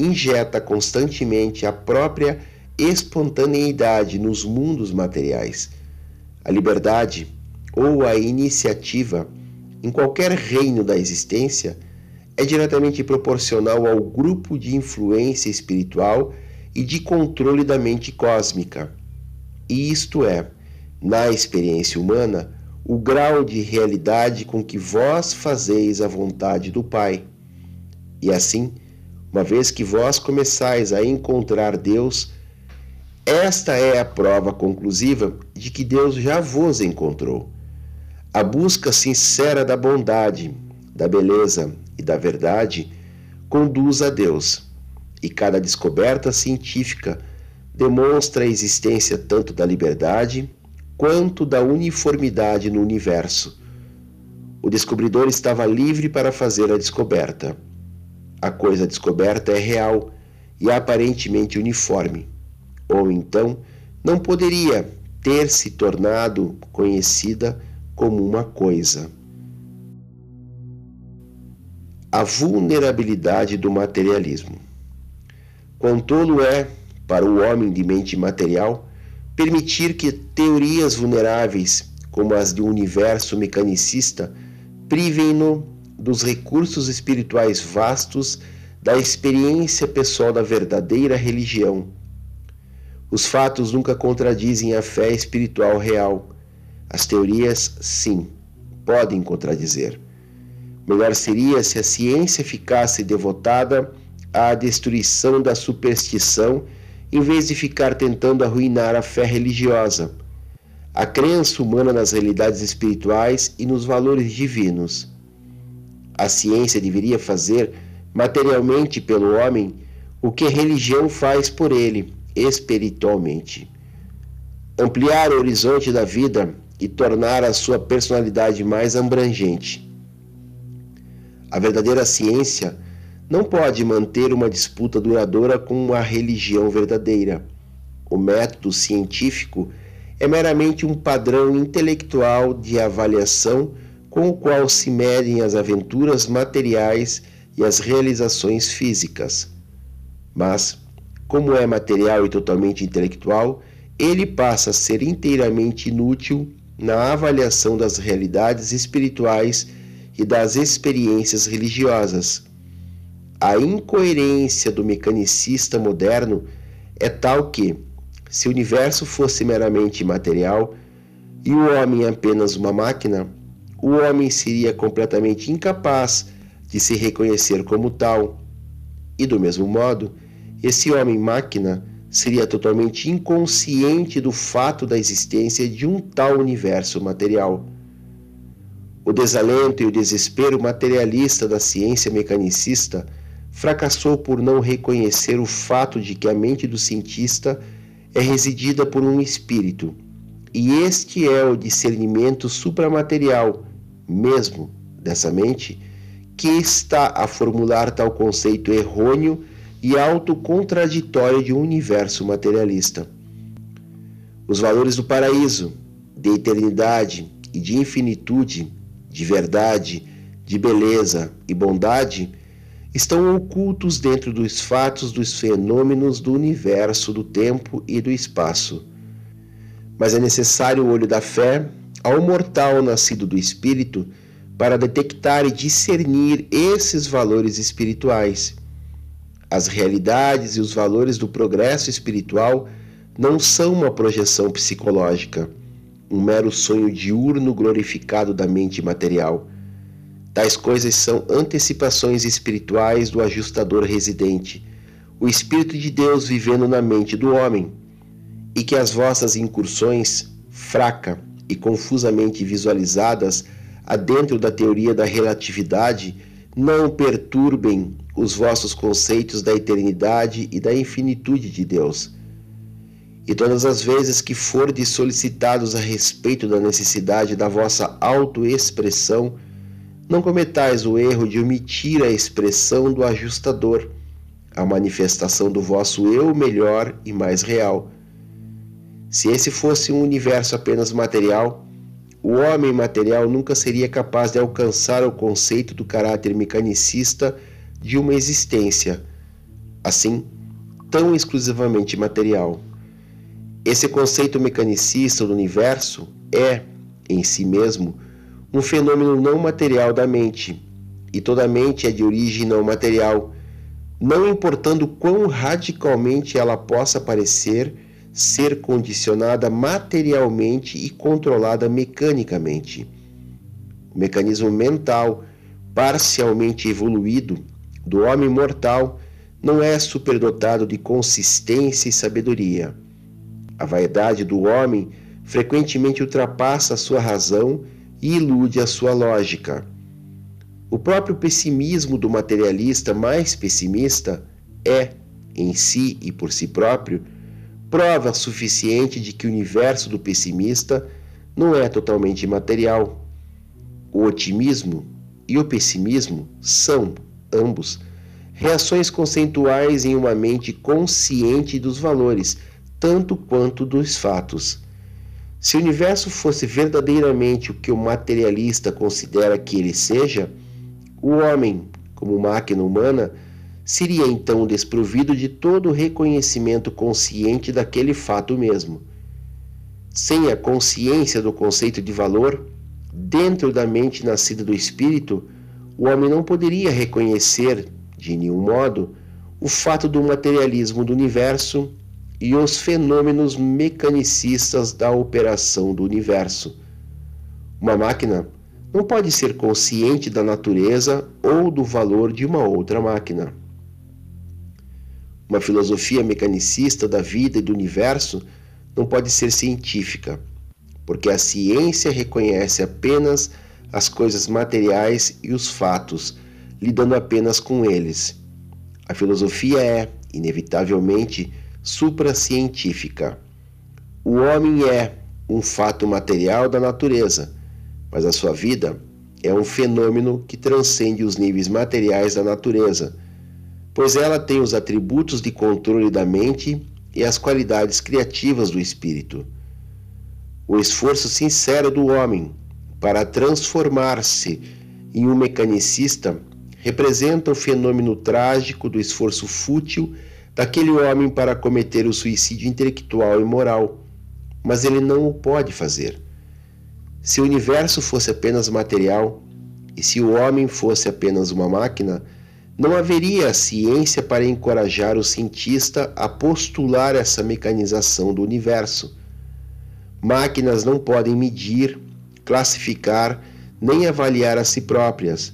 injeta constantemente a própria espontaneidade nos mundos materiais. A liberdade ou a iniciativa em qualquer reino da existência é diretamente proporcional ao grupo de influência espiritual e de controle da mente cósmica. E isto é, na experiência humana, o grau de realidade com que vós fazeis a vontade do Pai. E assim, uma vez que vós começais a encontrar Deus, esta é a prova conclusiva de que Deus já vos encontrou. A busca sincera da bondade, da beleza, e da verdade conduz a Deus, e cada descoberta científica demonstra a existência tanto da liberdade quanto da uniformidade no universo. O descobridor estava livre para fazer a descoberta. A coisa descoberta é real e aparentemente uniforme, ou então não poderia ter se tornado conhecida como uma coisa a vulnerabilidade do materialismo. Quão é, para o homem de mente material, permitir que teorias vulneráveis, como as um universo mecanicista, privem-no dos recursos espirituais vastos da experiência pessoal da verdadeira religião. Os fatos nunca contradizem a fé espiritual real. As teorias, sim, podem contradizer Melhor seria se a ciência ficasse devotada à destruição da superstição em vez de ficar tentando arruinar a fé religiosa, a crença humana nas realidades espirituais e nos valores divinos. A ciência deveria fazer materialmente pelo homem o que a religião faz por ele espiritualmente. Ampliar o horizonte da vida e tornar a sua personalidade mais abrangente. A verdadeira ciência não pode manter uma disputa duradoura com a religião verdadeira. O método científico é meramente um padrão intelectual de avaliação com o qual se medem as aventuras materiais e as realizações físicas. Mas, como é material e totalmente intelectual, ele passa a ser inteiramente inútil na avaliação das realidades espirituais e das experiências religiosas a incoerência do mecanicista moderno é tal que, se o universo fosse meramente material e o homem apenas uma máquina, o homem seria completamente incapaz de se reconhecer como tal. E do mesmo modo, esse homem-máquina seria totalmente inconsciente do fato da existência de um tal universo material. O desalento e o desespero materialista da ciência mecanicista fracassou por não reconhecer o fato de que a mente do cientista é residida por um espírito, e este é o discernimento supramaterial, mesmo dessa mente, que está a formular tal conceito errôneo e autocontraditório de um universo materialista. Os valores do paraíso, de eternidade e de infinitude, de verdade, de beleza e bondade estão ocultos dentro dos fatos dos fenômenos do universo, do tempo e do espaço. Mas é necessário o olho da fé ao mortal nascido do espírito para detectar e discernir esses valores espirituais. As realidades e os valores do progresso espiritual não são uma projeção psicológica, um mero sonho diurno glorificado da mente material Tais coisas são antecipações espirituais do ajustador residente, o Espírito de Deus vivendo na mente do homem, e que as vossas incursões, fraca e confusamente visualizadas adentro da teoria da relatividade, não perturbem os vossos conceitos da eternidade e da infinitude de Deus. E todas as vezes que fordes solicitados a respeito da necessidade da vossa autoexpressão, não cometais o erro de omitir a expressão do ajustador, a manifestação do vosso eu melhor e mais real. Se esse fosse um universo apenas material, o homem material nunca seria capaz de alcançar o conceito do caráter mecanicista de uma existência, assim, tão exclusivamente material. Esse conceito mecanicista do universo é, em si mesmo, um fenômeno não material da mente, e toda mente é de origem não material, não importando quão radicalmente ela possa parecer ser condicionada materialmente e controlada mecanicamente. O mecanismo mental, parcialmente evoluído, do homem mortal não é superdotado de consistência e sabedoria. A vaidade do homem frequentemente ultrapassa a sua razão e ilude a sua lógica. O próprio pessimismo do materialista mais pessimista é, em si e por si próprio, prova suficiente de que o universo do pessimista não é totalmente material. O otimismo e o pessimismo são, ambos, reações conceituais em uma mente consciente dos valores, tanto quanto dos fatos. Se o universo fosse verdadeiramente o que o materialista considera que ele seja, o homem, como máquina humana, seria então desprovido de todo reconhecimento consciente daquele fato mesmo. Sem a consciência do conceito de valor, dentro da mente nascida do espírito, o homem não poderia reconhecer, de nenhum modo, o fato do materialismo do universo e os fenômenos mecanicistas da operação do universo. Uma máquina não pode ser consciente da natureza ou do valor de uma outra máquina. Uma filosofia mecanicista da vida e do universo não pode ser científica, porque a ciência reconhece apenas as coisas materiais e os fatos, lidando apenas com eles. A filosofia é, inevitavelmente, supracientífica. O homem é um fato material da natureza, mas a sua vida é um fenômeno que transcende os níveis materiais da natureza, pois ela tem os atributos de controle da mente e as qualidades criativas do espírito. O esforço sincero do homem para transformar-se em um mecanicista representa o fenômeno trágico do esforço fútil daquele homem para cometer o suicídio intelectual e moral, mas ele não o pode fazer. Se o universo fosse apenas material e se o homem fosse apenas uma máquina, não haveria ciência para encorajar o cientista a postular essa mecanização do universo. Máquinas não podem medir, classificar nem avaliar a si próprias.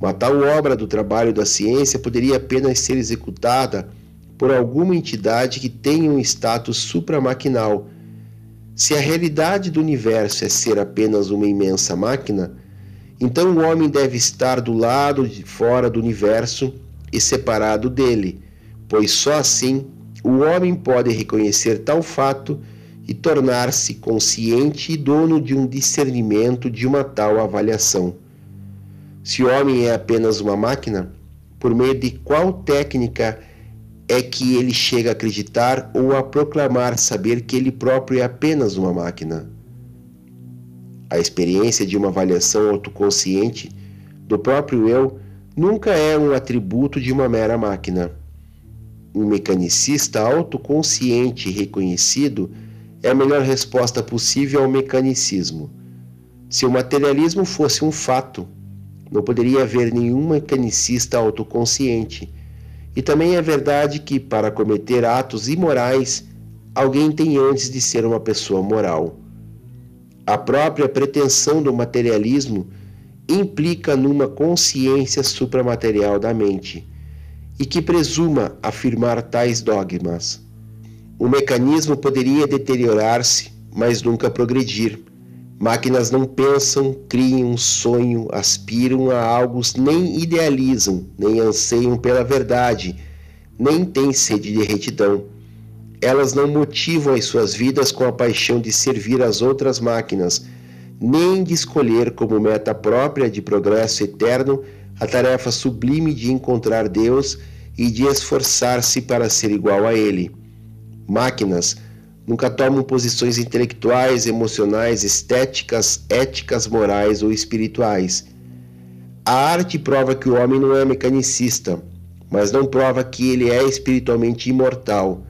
Uma tal obra do trabalho da ciência poderia apenas ser executada por alguma entidade que tenha um status supramaquinal se a realidade do universo é ser apenas uma imensa máquina, então o homem deve estar do lado de fora do universo e separado dele, pois só assim o homem pode reconhecer tal fato e tornar-se consciente e dono de um discernimento de uma tal avaliação. Se o homem é apenas uma máquina, por meio de qual técnica é que ele chega a acreditar ou a proclamar saber que ele próprio é apenas uma máquina. A experiência de uma avaliação autoconsciente do próprio eu nunca é um atributo de uma mera máquina. Um mecanicista autoconsciente reconhecido é a melhor resposta possível ao mecanicismo. Se o materialismo fosse um fato, não poderia haver nenhum mecanicista autoconsciente e também é verdade que, para cometer atos imorais, alguém tem antes de ser uma pessoa moral. A própria pretensão do materialismo implica numa consciência supramaterial da mente e que presuma afirmar tais dogmas. O mecanismo poderia deteriorar-se, mas nunca progredir Máquinas não pensam, criam sonho, aspiram a algo, nem idealizam, nem anseiam pela verdade, nem têm sede de retidão. Elas não motivam as suas vidas com a paixão de servir as outras máquinas, nem de escolher como meta própria de progresso eterno a tarefa sublime de encontrar Deus e de esforçar-se para ser igual a Ele. Máquinas nunca tomam posições intelectuais, emocionais, estéticas, éticas, morais ou espirituais. A arte prova que o homem não é mecanicista, mas não prova que ele é espiritualmente imortal.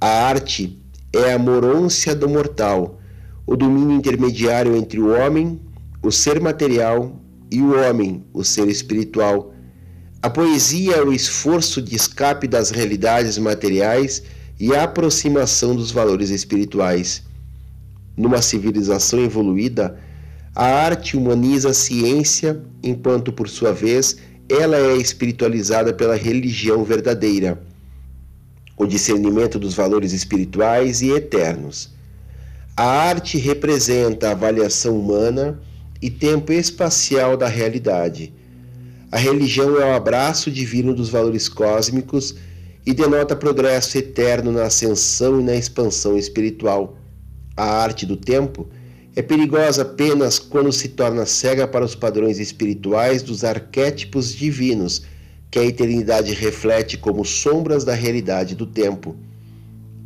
A arte é a morôncia do mortal, o domínio intermediário entre o homem, o ser material, e o homem, o ser espiritual. A poesia é o esforço de escape das realidades materiais e a aproximação dos valores espirituais. Numa civilização evoluída, a arte humaniza a ciência, enquanto, por sua vez, ela é espiritualizada pela religião verdadeira, o discernimento dos valores espirituais e eternos. A arte representa a avaliação humana e tempo espacial da realidade. A religião é o abraço divino dos valores cósmicos e denota progresso eterno na ascensão e na expansão espiritual. A arte do tempo é perigosa apenas quando se torna cega para os padrões espirituais dos arquétipos divinos que a eternidade reflete como sombras da realidade do tempo.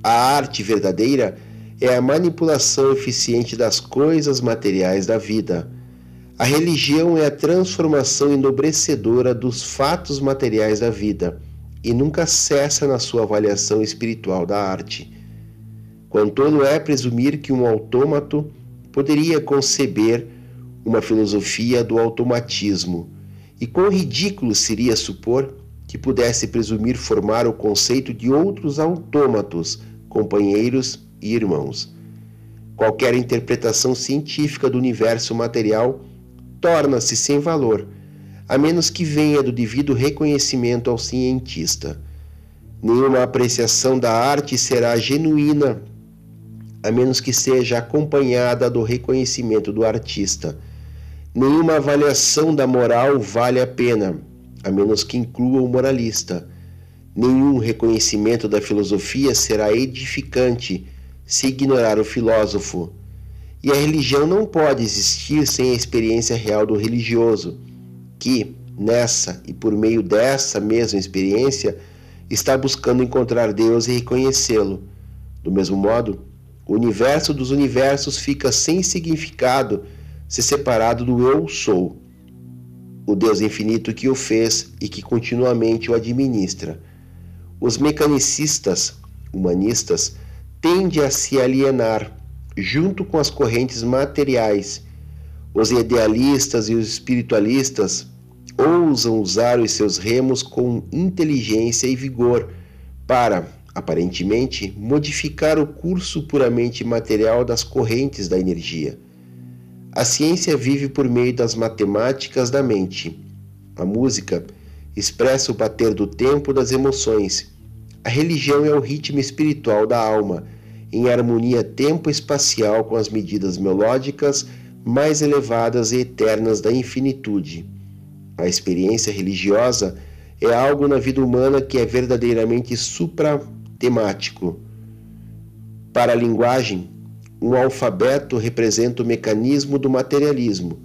A arte verdadeira é a manipulação eficiente das coisas materiais da vida. A religião é a transformação enobrecedora dos fatos materiais da vida e nunca cessa na sua avaliação espiritual da arte. Tolo é presumir que um autômato poderia conceber uma filosofia do automatismo, e quão ridículo seria supor que pudesse presumir formar o conceito de outros autômatos, companheiros e irmãos. Qualquer interpretação científica do universo material torna-se sem valor, a menos que venha do devido reconhecimento ao cientista. Nenhuma apreciação da arte será genuína, a menos que seja acompanhada do reconhecimento do artista. Nenhuma avaliação da moral vale a pena, a menos que inclua o moralista. Nenhum reconhecimento da filosofia será edificante se ignorar o filósofo. E a religião não pode existir sem a experiência real do religioso, que, nessa e por meio dessa mesma experiência, está buscando encontrar Deus e reconhecê-lo. Do mesmo modo, o universo dos universos fica sem significado se separado do eu sou, o Deus infinito que o fez e que continuamente o administra. Os mecanicistas, humanistas, tendem a se alienar junto com as correntes materiais. Os idealistas e os espiritualistas ousam usar os seus remos com inteligência e vigor para, aparentemente, modificar o curso puramente material das correntes da energia. A ciência vive por meio das matemáticas da mente. A música expressa o bater do tempo das emoções. A religião é o ritmo espiritual da alma em harmonia tempo-espacial com as medidas melódicas mais elevadas e eternas da infinitude. A experiência religiosa é algo na vida humana que é verdadeiramente supratemático. Para a linguagem, um alfabeto representa o mecanismo do materialismo,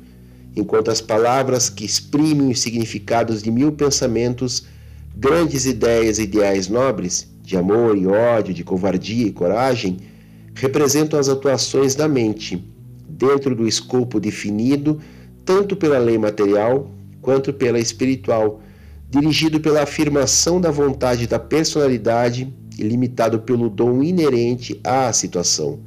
enquanto as palavras que exprimem os significados de mil pensamentos, grandes ideias e ideais nobres de amor e ódio, de covardia e coragem, representam as atuações da mente, dentro do escopo definido tanto pela lei material quanto pela espiritual, dirigido pela afirmação da vontade da personalidade e limitado pelo dom inerente à situação.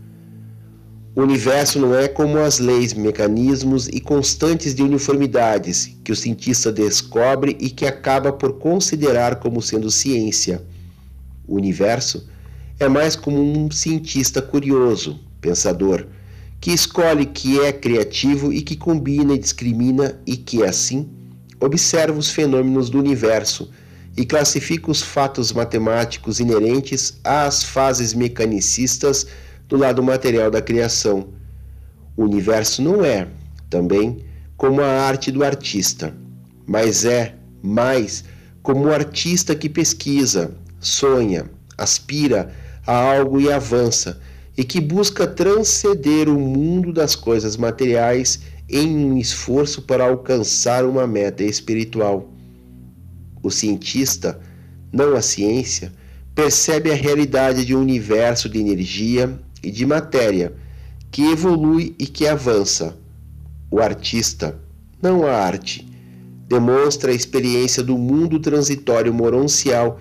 O universo não é como as leis, mecanismos e constantes de uniformidades que o cientista descobre e que acaba por considerar como sendo ciência. O universo, é mais como um cientista curioso, pensador, que escolhe que é criativo e que combina e discrimina e que, assim, observa os fenômenos do universo e classifica os fatos matemáticos inerentes às fases mecanicistas do lado material da criação. O universo não é, também, como a arte do artista, mas é, mais, como o artista que pesquisa, sonha, aspira a algo e avança, e que busca transcender o mundo das coisas materiais em um esforço para alcançar uma meta espiritual. O cientista, não a ciência, percebe a realidade de um universo de energia e de matéria que evolui e que avança. O artista, não a arte, demonstra a experiência do mundo transitório moroncial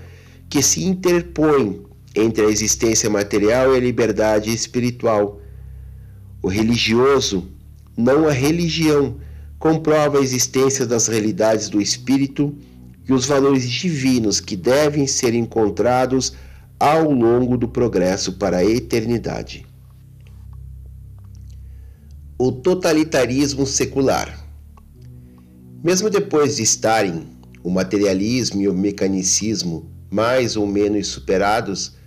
que se interpõe entre a existência material e a liberdade espiritual. O religioso, não a religião, comprova a existência das realidades do espírito e os valores divinos que devem ser encontrados ao longo do progresso para a eternidade. O totalitarismo secular. Mesmo depois de estarem o materialismo e o mecanicismo mais ou menos superados,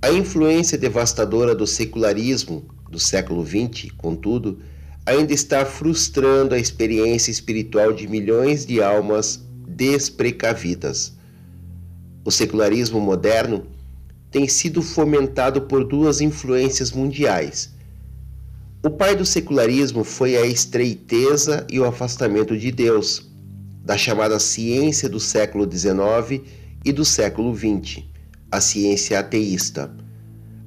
a influência devastadora do secularismo do século XX, contudo, ainda está frustrando a experiência espiritual de milhões de almas desprecavidas. O secularismo moderno tem sido fomentado por duas influências mundiais. O pai do secularismo foi a estreiteza e o afastamento de Deus, da chamada ciência do século XIX e do século XX, a ciência ateísta.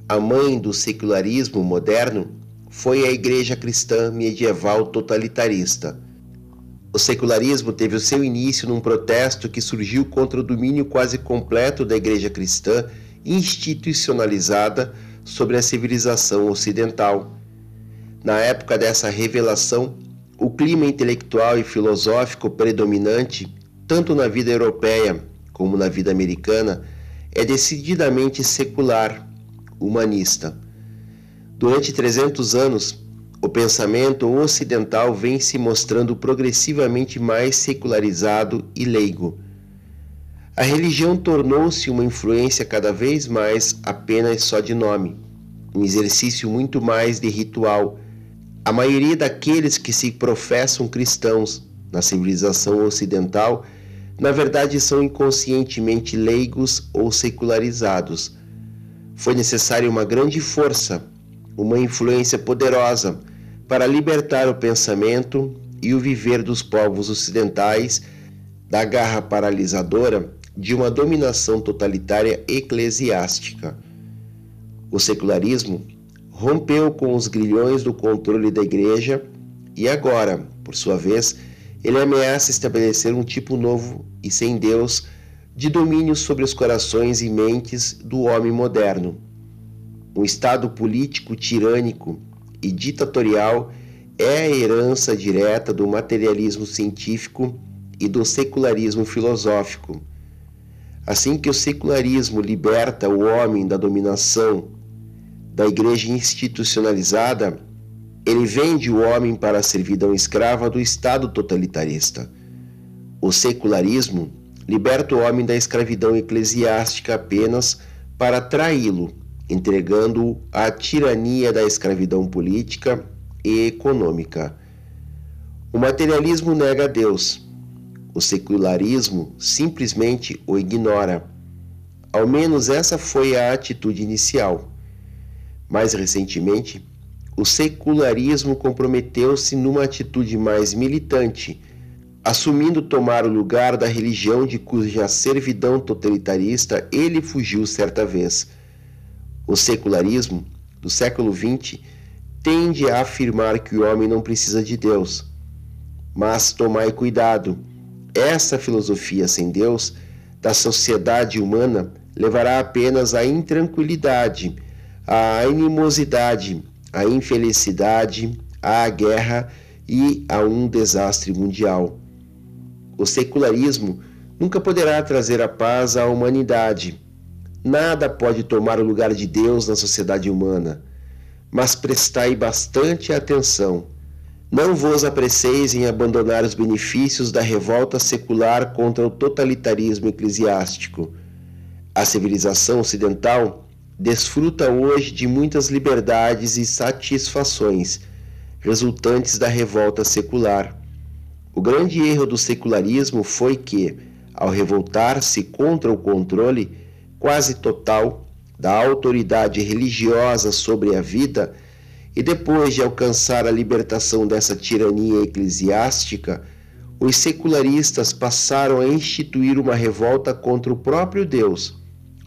A mãe do secularismo moderno foi a Igreja Cristã medieval totalitarista. O secularismo teve o seu início num protesto que surgiu contra o domínio quase completo da Igreja Cristã institucionalizada sobre a civilização ocidental. Na época dessa revelação, o clima intelectual e filosófico predominante, tanto na vida europeia como na vida americana, é decididamente secular, humanista. Durante 300 anos, o pensamento ocidental vem se mostrando progressivamente mais secularizado e leigo. A religião tornou-se uma influência cada vez mais apenas só de nome, um exercício muito mais de ritual. A maioria daqueles que se professam cristãos na civilização ocidental, na verdade são inconscientemente leigos ou secularizados. Foi necessária uma grande força, uma influência poderosa para libertar o pensamento e o viver dos povos ocidentais da garra paralisadora de uma dominação totalitária eclesiástica. O secularismo rompeu com os grilhões do controle da igreja e agora, por sua vez, ele ameaça estabelecer um tipo novo e sem Deus de domínio sobre os corações e mentes do homem moderno. Um Estado político tirânico e ditatorial é a herança direta do materialismo científico e do secularismo filosófico. Assim que o secularismo liberta o homem da dominação da igreja institucionalizada, ele vende o homem para a servidão escrava do Estado totalitarista. O secularismo liberta o homem da escravidão eclesiástica apenas para traí-lo entregando-o à tirania da escravidão política e econômica. O materialismo nega Deus. O secularismo simplesmente o ignora. Ao menos essa foi a atitude inicial. Mais recentemente, o secularismo comprometeu-se numa atitude mais militante, assumindo tomar o lugar da religião de cuja servidão totalitarista ele fugiu certa vez. O secularismo do século XX tende a afirmar que o homem não precisa de Deus. Mas tomai cuidado, essa filosofia sem Deus da sociedade humana levará apenas à intranquilidade, à animosidade, à infelicidade, à guerra e a um desastre mundial. O secularismo nunca poderá trazer a paz à humanidade Nada pode tomar o lugar de Deus na sociedade humana, mas prestai bastante atenção. Não vos apreceis em abandonar os benefícios da revolta secular contra o totalitarismo eclesiástico. A civilização ocidental desfruta hoje de muitas liberdades e satisfações resultantes da revolta secular. O grande erro do secularismo foi que, ao revoltar-se contra o controle, quase total da autoridade religiosa sobre a vida e depois de alcançar a libertação dessa tirania eclesiástica, os secularistas passaram a instituir uma revolta contra o próprio Deus,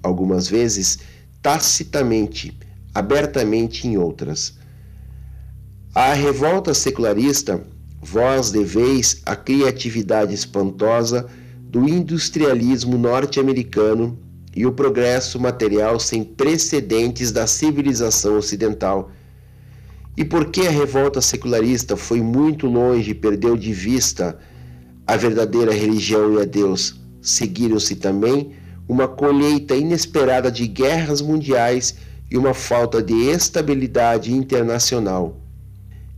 algumas vezes tacitamente, abertamente em outras. A revolta secularista, vós deveis a criatividade espantosa do industrialismo norte-americano e o progresso material sem precedentes da civilização ocidental. E porque a revolta secularista foi muito longe e perdeu de vista a verdadeira religião e a Deus, seguiram-se também uma colheita inesperada de guerras mundiais e uma falta de estabilidade internacional.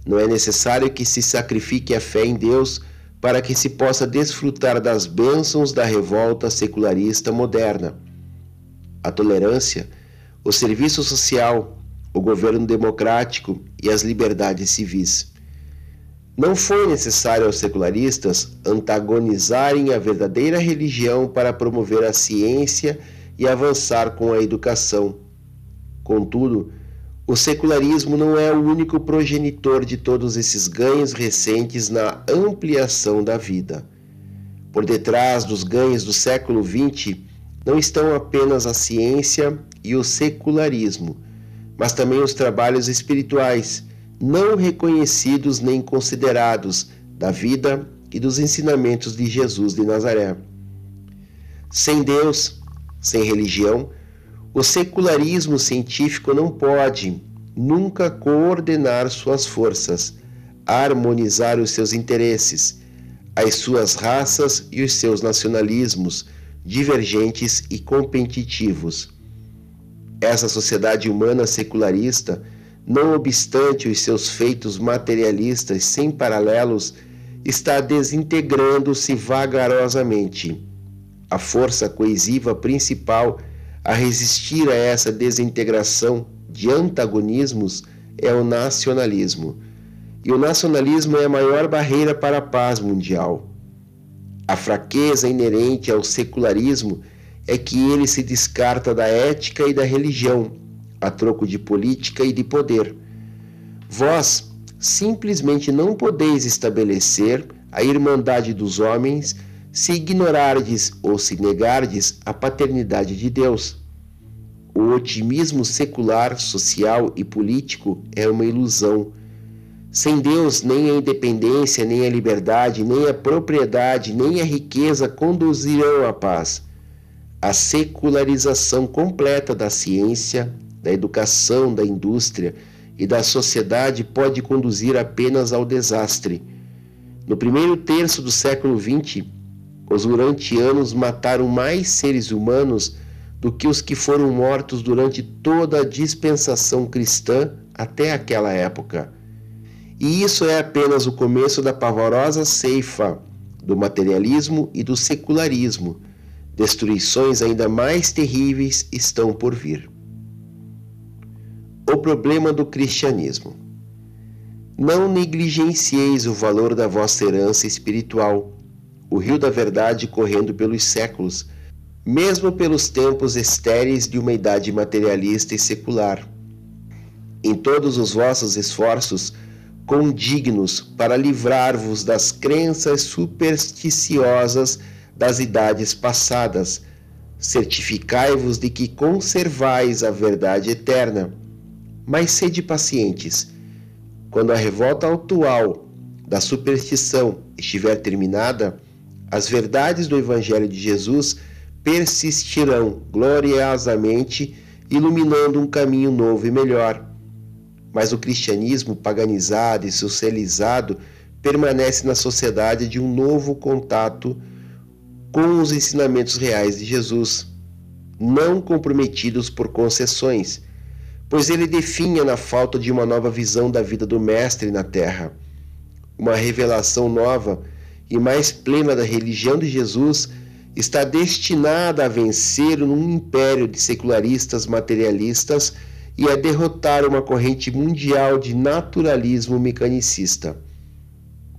Não é necessário que se sacrifique a fé em Deus para que se possa desfrutar das bênçãos da revolta secularista moderna a tolerância, o serviço social, o governo democrático e as liberdades civis. Não foi necessário aos secularistas antagonizarem a verdadeira religião para promover a ciência e avançar com a educação. Contudo, o secularismo não é o único progenitor de todos esses ganhos recentes na ampliação da vida. Por detrás dos ganhos do século XX não estão apenas a ciência e o secularismo, mas também os trabalhos espirituais, não reconhecidos nem considerados, da vida e dos ensinamentos de Jesus de Nazaré. Sem Deus, sem religião, o secularismo científico não pode nunca coordenar suas forças, harmonizar os seus interesses, as suas raças e os seus nacionalismos divergentes e competitivos. Essa sociedade humana secularista não obstante os seus feitos materialistas sem paralelos, está desintegrando-se vagarosamente. A força coesiva principal a resistir a essa desintegração de antagonismos é o nacionalismo. E o nacionalismo é a maior barreira para a paz mundial. A fraqueza inerente ao secularismo é que ele se descarta da ética e da religião, a troco de política e de poder. Vós simplesmente não podeis estabelecer a irmandade dos homens se ignorardes ou se negardes a paternidade de Deus. O otimismo secular, social e político é uma ilusão. Sem Deus, nem a independência, nem a liberdade, nem a propriedade, nem a riqueza conduzirão à paz. A secularização completa da ciência, da educação, da indústria e da sociedade pode conduzir apenas ao desastre. No primeiro terço do século XX, os urantianos mataram mais seres humanos do que os que foram mortos durante toda a dispensação cristã até aquela época. E isso é apenas o começo da pavorosa ceifa do materialismo e do secularismo. Destruições ainda mais terríveis estão por vir. O problema do cristianismo. Não negligencieis o valor da vossa herança espiritual o rio da verdade correndo pelos séculos, mesmo pelos tempos estéreis de uma idade materialista e secular. Em todos os vossos esforços, condignos para livrar-vos das crenças supersticiosas das idades passadas, certificai-vos de que conservais a verdade eterna. Mas sede pacientes. Quando a revolta atual da superstição estiver terminada, as verdades do Evangelho de Jesus persistirão gloriosamente, iluminando um caminho novo e melhor. Mas o cristianismo paganizado e socializado permanece na sociedade de um novo contato com os ensinamentos reais de Jesus, não comprometidos por concessões, pois ele definha na falta de uma nova visão da vida do Mestre na terra. Uma revelação nova e mais plena da religião de Jesus está destinada a vencer num império de secularistas materialistas e a derrotar uma corrente mundial de naturalismo mecanicista.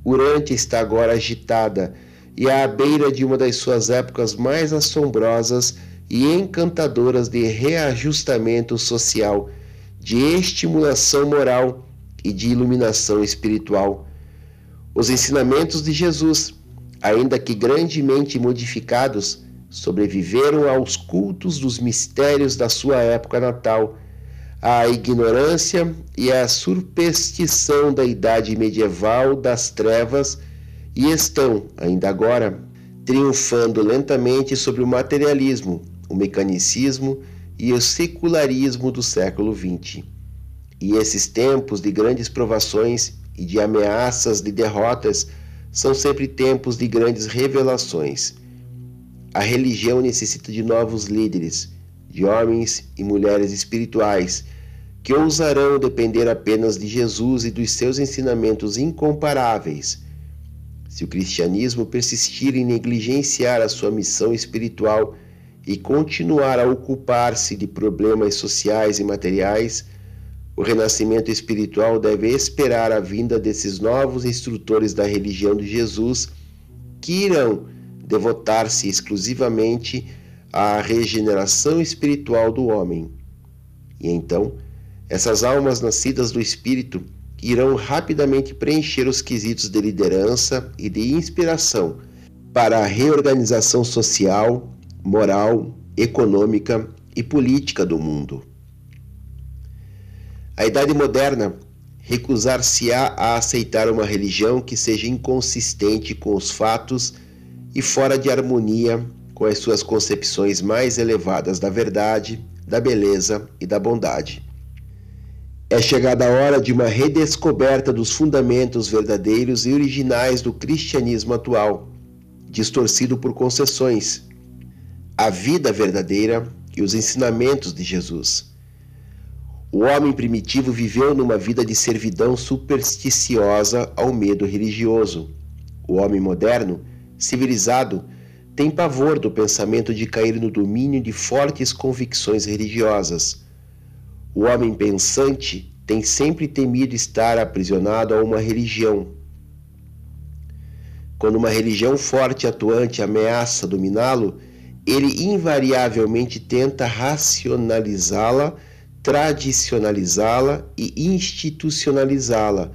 Urante está agora agitada e à beira de uma das suas épocas mais assombrosas e encantadoras de reajustamento social, de estimulação moral e de iluminação espiritual. Os ensinamentos de Jesus, ainda que grandemente modificados, sobreviveram aos cultos dos mistérios da sua época natal, à ignorância e à superstição da idade medieval das trevas e estão, ainda agora, triunfando lentamente sobre o materialismo, o mecanicismo e o secularismo do século XX. E esses tempos de grandes provações e de ameaças de derrotas são sempre tempos de grandes revelações. A religião necessita de novos líderes, de homens e mulheres espirituais que ousarão depender apenas de Jesus e dos seus ensinamentos incomparáveis. Se o cristianismo persistir em negligenciar a sua missão espiritual e continuar a ocupar-se de problemas sociais e materiais, o renascimento espiritual deve esperar a vinda desses novos instrutores da religião de Jesus que irão devotar-se exclusivamente à regeneração espiritual do homem. E então, essas almas nascidas do Espírito irão rapidamente preencher os quesitos de liderança e de inspiração para a reorganização social, moral, econômica e política do mundo. A Idade Moderna recusar-se-á a aceitar uma religião que seja inconsistente com os fatos e fora de harmonia com as suas concepções mais elevadas da verdade, da beleza e da bondade. É chegada a hora de uma redescoberta dos fundamentos verdadeiros e originais do cristianismo atual, distorcido por concessões, a vida verdadeira e os ensinamentos de Jesus O homem primitivo viveu numa vida de servidão supersticiosa ao medo religioso. O homem moderno, civilizado, tem pavor do pensamento de cair no domínio de fortes convicções religiosas. O homem pensante tem sempre temido estar aprisionado a uma religião. Quando uma religião forte e atuante ameaça dominá-lo, ele invariavelmente tenta racionalizá-la, tradicionalizá-la e institucionalizá-la,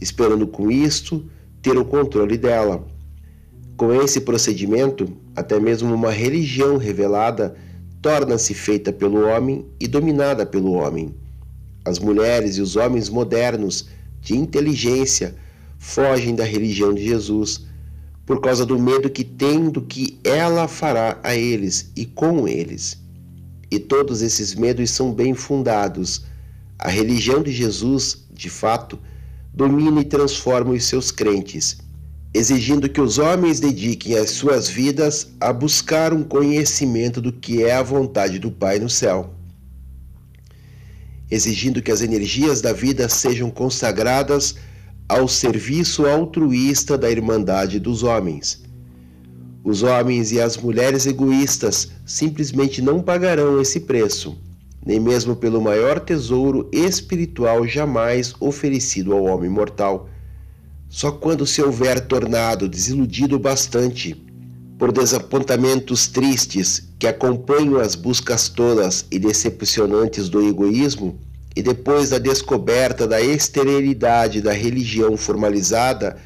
esperando com isto ter o controle dela. Com esse procedimento, até mesmo uma religião revelada torna-se feita pelo homem e dominada pelo homem. As mulheres e os homens modernos de inteligência fogem da religião de Jesus por causa do medo que têm do que ela fará a eles e com eles. E todos esses medos são bem fundados. A religião de Jesus, de fato, domina e transforma os seus crentes exigindo que os homens dediquem as suas vidas a buscar um conhecimento do que é a vontade do Pai no céu, exigindo que as energias da vida sejam consagradas ao serviço altruísta da Irmandade dos homens. Os homens e as mulheres egoístas simplesmente não pagarão esse preço, nem mesmo pelo maior tesouro espiritual jamais oferecido ao homem mortal só quando se houver tornado desiludido bastante por desapontamentos tristes que acompanham as buscas tolas e decepcionantes do egoísmo, e depois da descoberta da esterilidade da religião formalizada,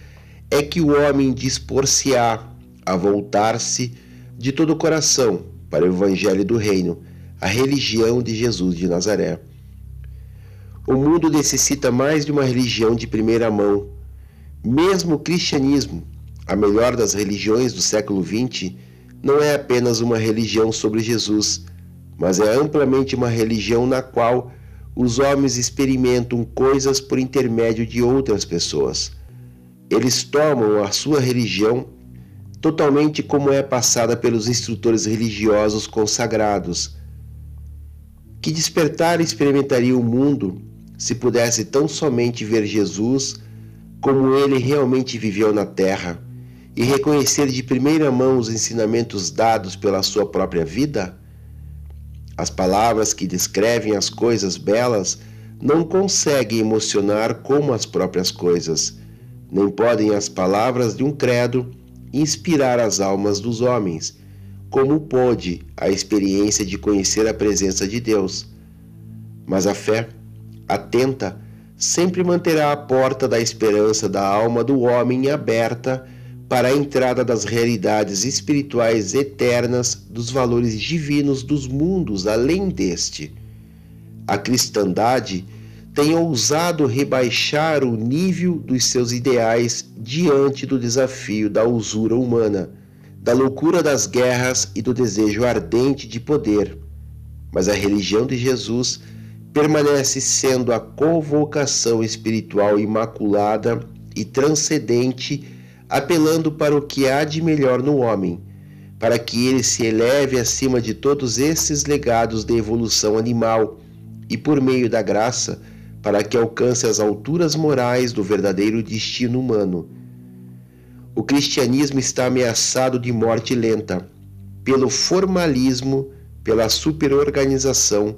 é que o homem dispor-se-á a voltar-se de todo o coração para o Evangelho do Reino, a religião de Jesus de Nazaré. O mundo necessita mais de uma religião de primeira mão mesmo o cristianismo, a melhor das religiões do século XX, não é apenas uma religião sobre Jesus, mas é amplamente uma religião na qual os homens experimentam coisas por intermédio de outras pessoas. Eles tomam a sua religião totalmente como é passada pelos instrutores religiosos consagrados. Que despertar experimentaria o mundo se pudesse tão somente ver Jesus como ele realmente viveu na terra e reconhecer de primeira mão os ensinamentos dados pela sua própria vida? As palavras que descrevem as coisas belas não conseguem emocionar como as próprias coisas, nem podem as palavras de um credo inspirar as almas dos homens, como pôde a experiência de conhecer a presença de Deus. Mas a fé, atenta, sempre manterá a porta da esperança da alma do homem aberta para a entrada das realidades espirituais eternas dos valores divinos dos mundos além deste. A cristandade tem ousado rebaixar o nível dos seus ideais diante do desafio da usura humana, da loucura das guerras e do desejo ardente de poder. Mas a religião de Jesus permanece sendo a convocação espiritual imaculada e transcendente, apelando para o que há de melhor no homem, para que ele se eleve acima de todos esses legados de evolução animal e, por meio da graça, para que alcance as alturas morais do verdadeiro destino humano. O cristianismo está ameaçado de morte lenta pelo formalismo, pela superorganização,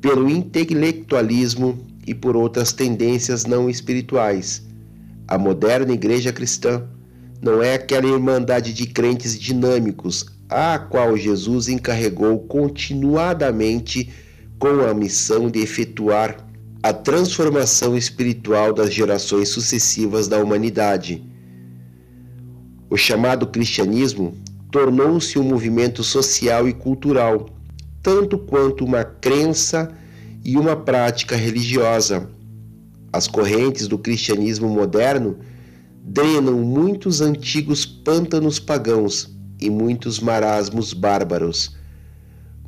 pelo intelectualismo e por outras tendências não espirituais. A moderna igreja cristã não é aquela irmandade de crentes dinâmicos a qual Jesus encarregou continuadamente com a missão de efetuar a transformação espiritual das gerações sucessivas da humanidade. O chamado cristianismo tornou-se um movimento social e cultural tanto quanto uma crença e uma prática religiosa. As correntes do cristianismo moderno drenam muitos antigos pântanos pagãos e muitos marasmos bárbaros.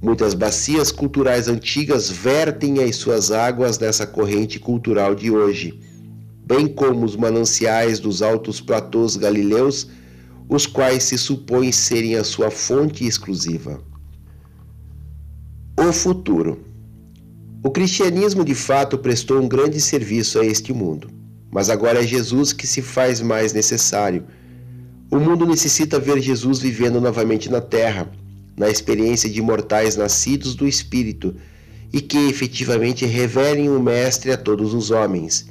Muitas bacias culturais antigas vertem as suas águas nessa corrente cultural de hoje, bem como os mananciais dos altos platôs galileus, os quais se supõem serem a sua fonte exclusiva. O futuro. O cristianismo de fato prestou um grande serviço a este mundo, mas agora é Jesus que se faz mais necessário. O mundo necessita ver Jesus vivendo novamente na terra, na experiência de mortais nascidos do Espírito e que efetivamente revelem o Mestre a todos os homens.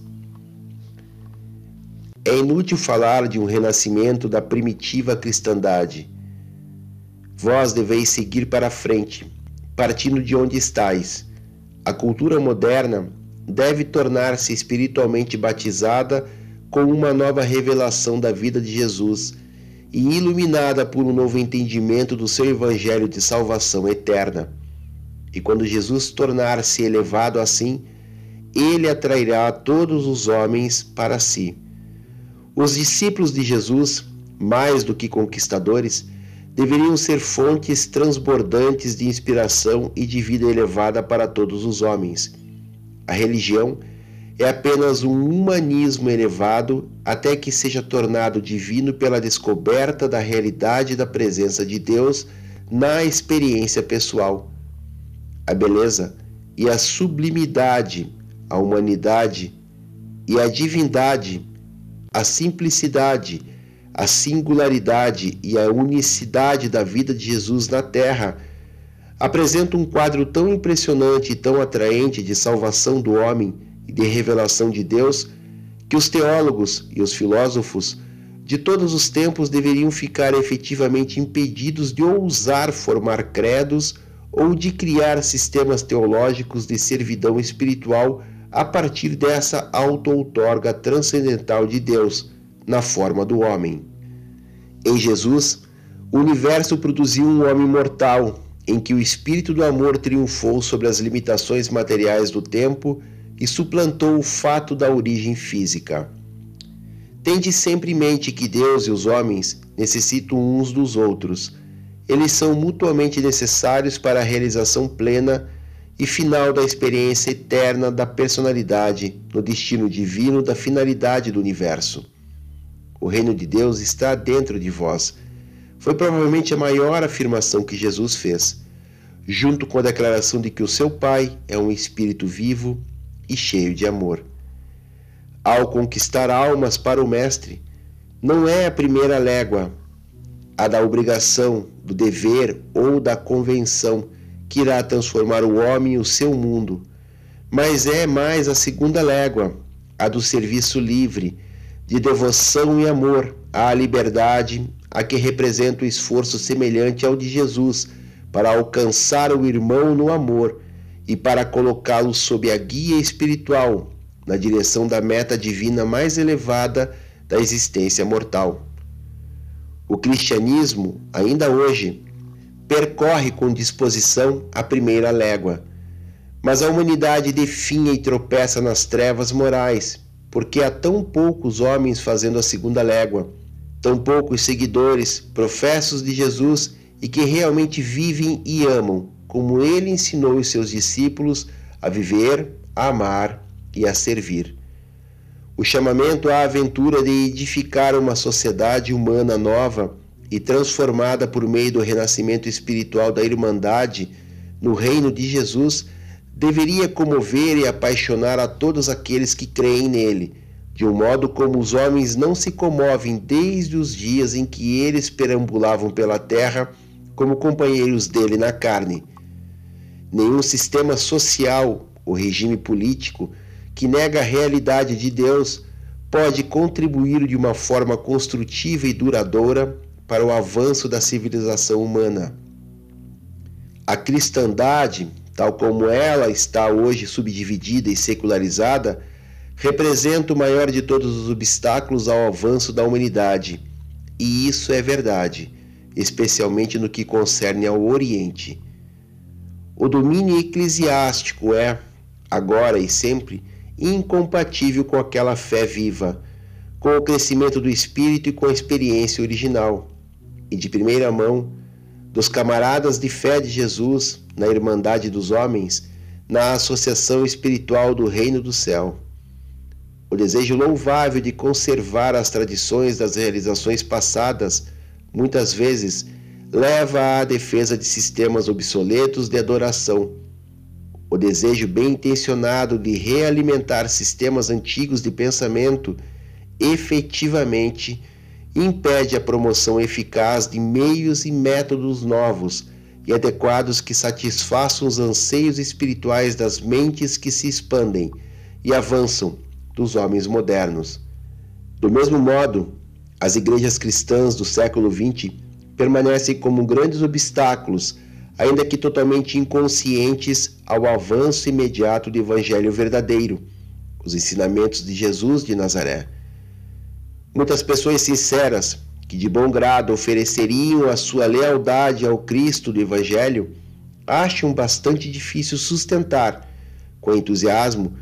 É inútil falar de um renascimento da primitiva cristandade. Vós deveis seguir para a frente, partindo de onde estáis. A cultura moderna deve tornar-se espiritualmente batizada com uma nova revelação da vida de Jesus e iluminada por um novo entendimento do seu evangelho de salvação eterna. E quando Jesus tornar-se elevado assim, ele atrairá todos os homens para si. Os discípulos de Jesus, mais do que conquistadores, deveriam ser fontes transbordantes de inspiração e de vida elevada para todos os homens. A religião é apenas um humanismo elevado até que seja tornado divino pela descoberta da realidade da presença de Deus na experiência pessoal. A beleza e a sublimidade, a humanidade e a divindade, a simplicidade, a singularidade e a unicidade da vida de Jesus na Terra apresentam um quadro tão impressionante e tão atraente de salvação do homem e de revelação de Deus que os teólogos e os filósofos de todos os tempos deveriam ficar efetivamente impedidos de ousar formar credos ou de criar sistemas teológicos de servidão espiritual a partir dessa auto-outorga transcendental de Deus na forma do homem. Em Jesus, o universo produziu um homem mortal em que o espírito do amor triunfou sobre as limitações materiais do tempo e suplantou o fato da origem física. Tende sempre em mente que Deus e os homens necessitam uns dos outros. Eles são mutuamente necessários para a realização plena e final da experiência eterna da personalidade no destino divino da finalidade do universo. O reino de Deus está dentro de vós. Foi provavelmente a maior afirmação que Jesus fez, junto com a declaração de que o seu Pai é um espírito vivo e cheio de amor. Ao conquistar almas para o Mestre, não é a primeira légua, a da obrigação, do dever ou da convenção que irá transformar o homem e o seu mundo, mas é mais a segunda légua, a do serviço livre, de devoção e amor à liberdade, a que representa o esforço semelhante ao de Jesus para alcançar o irmão no amor e para colocá-lo sob a guia espiritual na direção da meta divina mais elevada da existência mortal. O cristianismo, ainda hoje, percorre com disposição a primeira légua, mas a humanidade definha e tropeça nas trevas morais, porque há tão poucos homens fazendo a segunda légua, tão poucos seguidores, professos de Jesus e que realmente vivem e amam como ele ensinou os seus discípulos a viver, a amar e a servir. O chamamento à aventura de edificar uma sociedade humana nova e transformada por meio do renascimento espiritual da Irmandade no reino de Jesus deveria comover e apaixonar a todos aqueles que creem nele, de um modo como os homens não se comovem desde os dias em que eles perambulavam pela terra como companheiros dele na carne nenhum sistema social ou regime político que nega a realidade de Deus pode contribuir de uma forma construtiva e duradoura para o avanço da civilização humana. A cristandade, tal como ela está hoje subdividida e secularizada, representa o maior de todos os obstáculos ao avanço da humanidade. E isso é verdade, especialmente no que concerne ao Oriente. O domínio eclesiástico é, agora e sempre, incompatível com aquela fé viva, com o crescimento do espírito e com a experiência original. E de primeira mão, dos camaradas de fé de Jesus na Irmandade dos Homens, na associação espiritual do Reino do Céu. O desejo louvável de conservar as tradições das realizações passadas, muitas vezes, leva à defesa de sistemas obsoletos de adoração. o desejo bem intencionado de realimentar sistemas antigos de pensamento efetivamente impede a promoção eficaz de meios e métodos novos e adequados que satisfaçam os anseios espirituais das mentes que se expandem e avançam dos homens modernos. Do mesmo modo, as igrejas cristãs do século XX permanecem como grandes obstáculos, ainda que totalmente inconscientes ao avanço imediato do Evangelho verdadeiro, os ensinamentos de Jesus de Nazaré. Muitas pessoas sinceras, que de bom grado ofereceriam a sua lealdade ao Cristo do Evangelho, acham bastante difícil sustentar, com entusiasmo,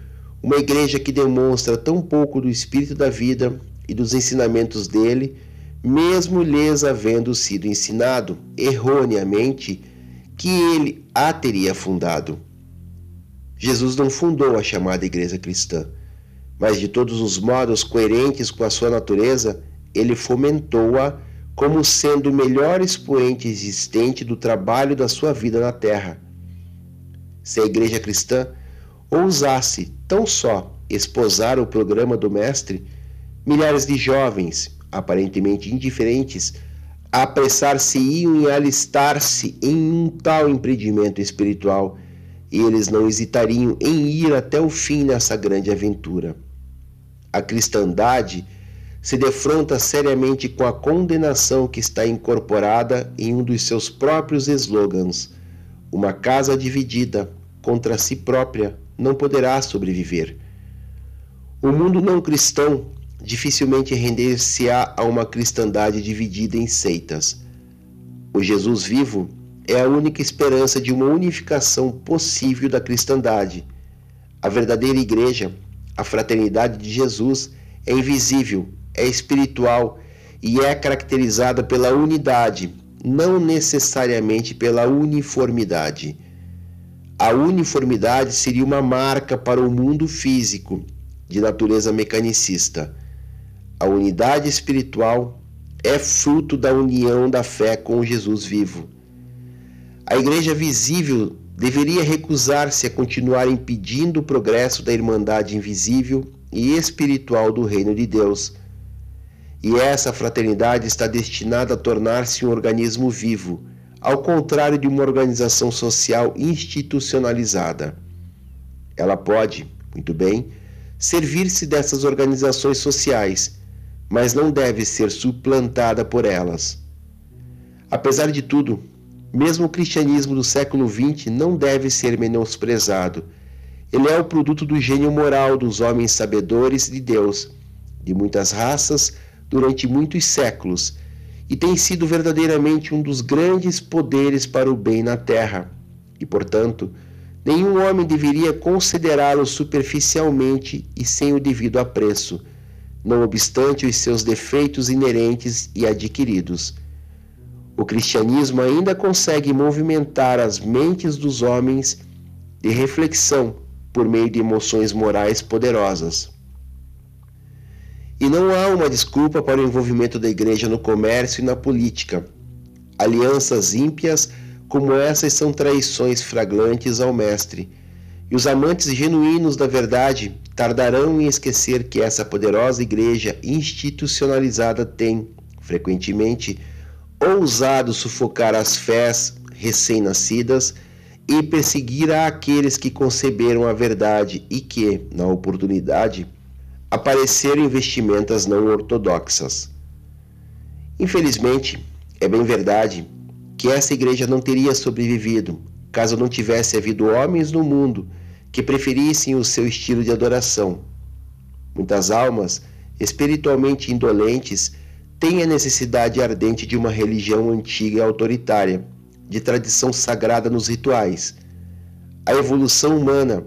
uma igreja que demonstra tão pouco do espírito da vida e dos ensinamentos dele, mesmo lhes havendo sido ensinado erroneamente que ele a teria fundado. Jesus não fundou a chamada igreja cristã, mas de todos os modos coerentes com a sua natureza, ele fomentou-a como sendo o melhor expoente existente do trabalho da sua vida na terra. Se a igreja cristã ousasse tão só esposar o programa do Mestre, milhares de jovens, aparentemente indiferentes, apressar-se-iam em alistar-se em um tal empreendimento espiritual, e eles não hesitariam em ir até o fim nessa grande aventura. A cristandade se defronta seriamente com a condenação que está incorporada em um dos seus próprios slogans: Uma casa dividida contra si própria não poderá sobreviver. O mundo não cristão dificilmente render-se-á a uma cristandade dividida em seitas. O Jesus vivo é a única esperança de uma unificação possível da cristandade. A verdadeira igreja, a fraternidade de Jesus, é invisível, é espiritual e é caracterizada pela unidade, não necessariamente pela uniformidade. A uniformidade seria uma marca para o mundo físico, de natureza mecanicista. A unidade espiritual é fruto da união da fé com Jesus vivo. A igreja visível deveria recusar-se a continuar impedindo o progresso da irmandade invisível e espiritual do reino de Deus. E essa fraternidade está destinada a tornar-se um organismo vivo ao contrário de uma organização social institucionalizada. Ela pode, muito bem, servir-se dessas organizações sociais, mas não deve ser suplantada por elas. Apesar de tudo, mesmo o cristianismo do século XX não deve ser menosprezado. Ele é o produto do gênio moral dos homens sabedores de Deus, de muitas raças, durante muitos séculos e tem sido verdadeiramente um dos grandes poderes para o bem na terra. E, portanto, nenhum homem deveria considerá-lo superficialmente e sem o devido apreço, não obstante os seus defeitos inerentes e adquiridos. O cristianismo ainda consegue movimentar as mentes dos homens de reflexão por meio de emoções morais poderosas. E não há uma desculpa para o envolvimento da igreja no comércio e na política. Alianças ímpias como essas são traições flagrantes ao Mestre, e os amantes genuínos da verdade tardarão em esquecer que essa poderosa igreja institucionalizada tem, frequentemente, ousado sufocar as fés recém-nascidas e perseguir aqueles que conceberam a verdade e que, na oportunidade, apareceram vestimentas não ortodoxas. Infelizmente, é bem verdade que essa igreja não teria sobrevivido caso não tivesse havido homens no mundo que preferissem o seu estilo de adoração. Muitas almas espiritualmente indolentes têm a necessidade ardente de uma religião antiga e autoritária, de tradição sagrada nos rituais. A evolução humana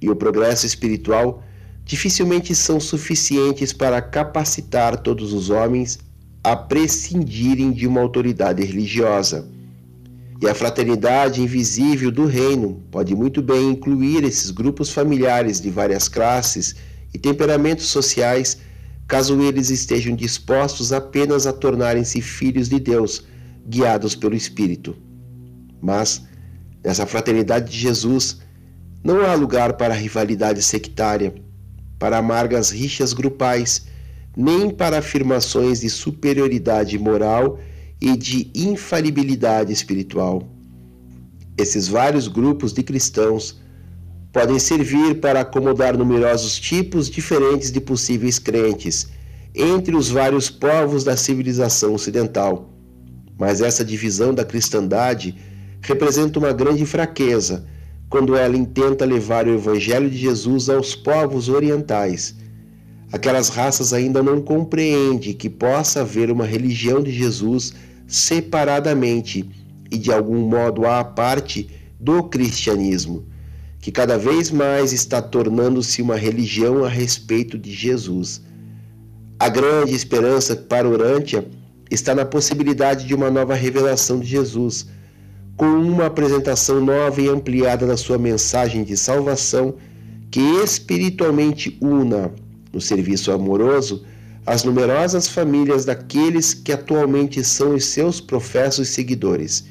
e o progresso espiritual dificilmente são suficientes para capacitar todos os homens a prescindirem de uma autoridade religiosa. E a fraternidade invisível do reino pode muito bem incluir esses grupos familiares de várias classes e temperamentos sociais, caso eles estejam dispostos apenas a tornarem-se filhos de Deus, guiados pelo Espírito. Mas, nessa fraternidade de Jesus, Não há lugar para rivalidade sectária, para amargas rixas grupais, nem para afirmações de superioridade moral e de infalibilidade espiritual. Esses vários grupos de cristãos podem servir para acomodar numerosos tipos diferentes de possíveis crentes entre os vários povos da civilização ocidental. Mas essa divisão da cristandade representa uma grande fraqueza quando ela intenta levar o Evangelho de Jesus aos povos orientais. Aquelas raças ainda não compreendem que possa haver uma religião de Jesus separadamente e de algum modo à parte do cristianismo, que cada vez mais está tornando-se uma religião a respeito de Jesus. A grande esperança para Urântia está na possibilidade de uma nova revelação de Jesus, com uma apresentação nova e ampliada da sua mensagem de salvação que espiritualmente una, no serviço amoroso, as numerosas famílias daqueles que atualmente são os seus professos seguidores.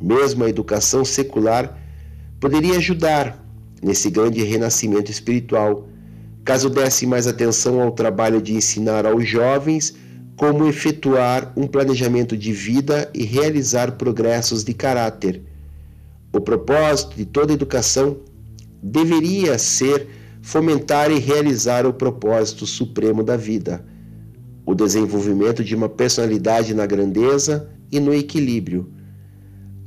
Mesmo a educação secular poderia ajudar nesse grande renascimento espiritual, caso desse mais atenção ao trabalho de ensinar aos jovens como efetuar um planejamento de vida e realizar progressos de caráter. O propósito de toda educação deveria ser fomentar e realizar o propósito supremo da vida, o desenvolvimento de uma personalidade na grandeza e no equilíbrio.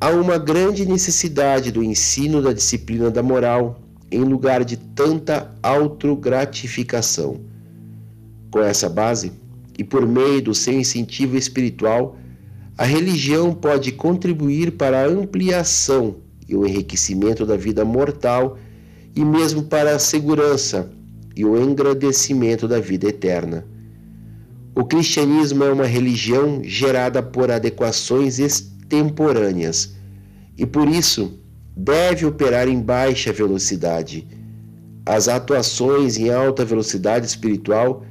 Há uma grande necessidade do ensino da disciplina da moral em lugar de tanta autogratificação. Com essa base, e por meio do seu incentivo espiritual, a religião pode contribuir para a ampliação e o enriquecimento da vida mortal e mesmo para a segurança e o engrandecimento da vida eterna. O cristianismo é uma religião gerada por adequações extemporâneas e por isso deve operar em baixa velocidade. As atuações em alta velocidade espiritual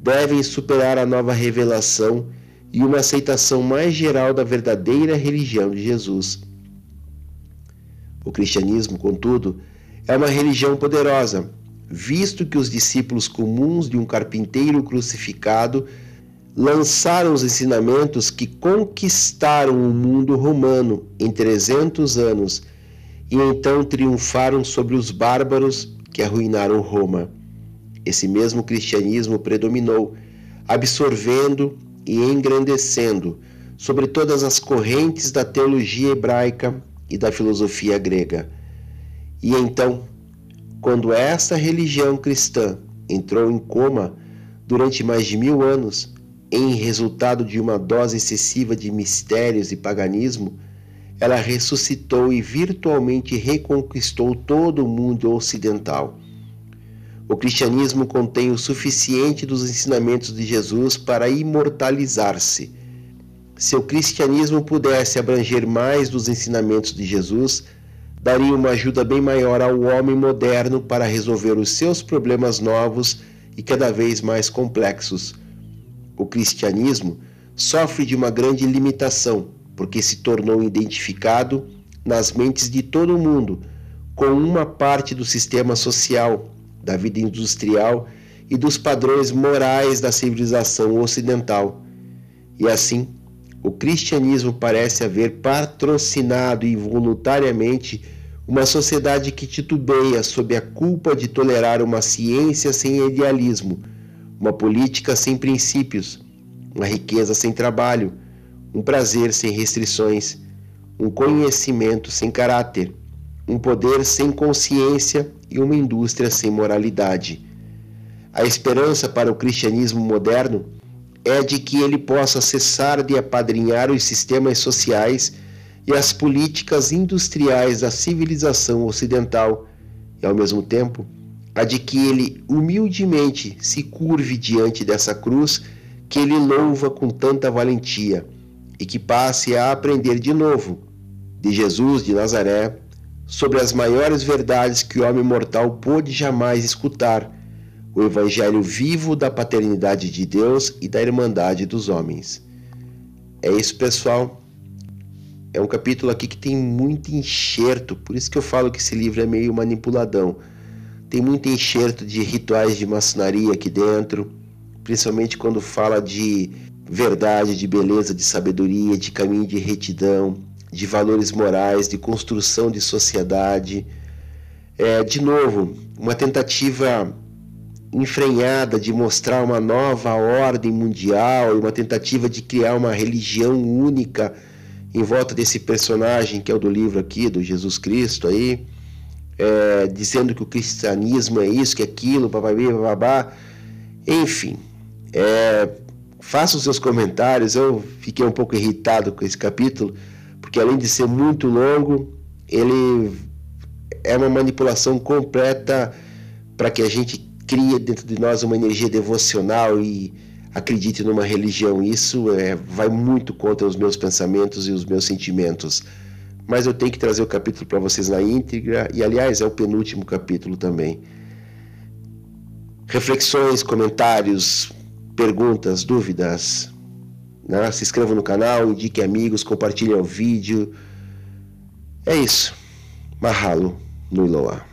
devem superar a nova revelação e uma aceitação mais geral da verdadeira religião de Jesus. O cristianismo, contudo, é uma religião poderosa, visto que os discípulos comuns de um carpinteiro crucificado lançaram os ensinamentos que conquistaram o mundo romano em 300 anos e então triunfaram sobre os bárbaros que arruinaram Roma. Esse mesmo cristianismo predominou, absorvendo e engrandecendo sobre todas as correntes da teologia hebraica e da filosofia grega. E então, quando essa religião cristã entrou em coma durante mais de mil anos, em resultado de uma dose excessiva de mistérios e paganismo, ela ressuscitou e virtualmente reconquistou todo o mundo ocidental. O cristianismo contém o suficiente dos ensinamentos de Jesus para imortalizar-se. Se o cristianismo pudesse abranger mais dos ensinamentos de Jesus, daria uma ajuda bem maior ao homem moderno para resolver os seus problemas novos e cada vez mais complexos. O cristianismo sofre de uma grande limitação, porque se tornou identificado nas mentes de todo o mundo com uma parte do sistema social, da vida industrial e dos padrões morais da civilização ocidental. E assim, o cristianismo parece haver patrocinado involuntariamente uma sociedade que titubeia sob a culpa de tolerar uma ciência sem idealismo, uma política sem princípios, uma riqueza sem trabalho, um prazer sem restrições, um conhecimento sem caráter, um poder sem consciência e uma indústria sem moralidade. A esperança para o cristianismo moderno é de que ele possa cessar de apadrinhar os sistemas sociais e as políticas industriais da civilização ocidental, e ao mesmo tempo, a de que ele humildemente se curve diante dessa cruz que ele louva com tanta valentia e que passe a aprender de novo de Jesus de Nazaré sobre as maiores verdades que o homem mortal pôde jamais escutar, o evangelho vivo da paternidade de Deus e da irmandade dos homens. É isso, pessoal. É um capítulo aqui que tem muito enxerto, por isso que eu falo que esse livro é meio manipuladão. Tem muito enxerto de rituais de maçonaria aqui dentro, principalmente quando fala de verdade, de beleza, de sabedoria, de caminho de retidão, de valores morais, de construção de sociedade. É, de novo, uma tentativa enfrenhada de mostrar uma nova ordem mundial e uma tentativa de criar uma religião única em volta desse personagem que é o do livro aqui, do Jesus Cristo aí, é, dizendo que o cristianismo é isso, que é aquilo, bababá, babá. Enfim, é, faça os seus comentários. Eu fiquei um pouco irritado com esse capítulo, porque além de ser muito longo, ele é uma manipulação completa para que a gente crie dentro de nós uma energia devocional e acredite numa religião. Isso é, vai muito contra os meus pensamentos e os meus sentimentos. Mas eu tenho que trazer o capítulo para vocês na íntegra, e aliás, é o penúltimo capítulo também. Reflexões, comentários, perguntas, dúvidas. Né? Se inscrevam no canal, indique amigos, compartilhem o vídeo. É isso. Mahalo no Iloa.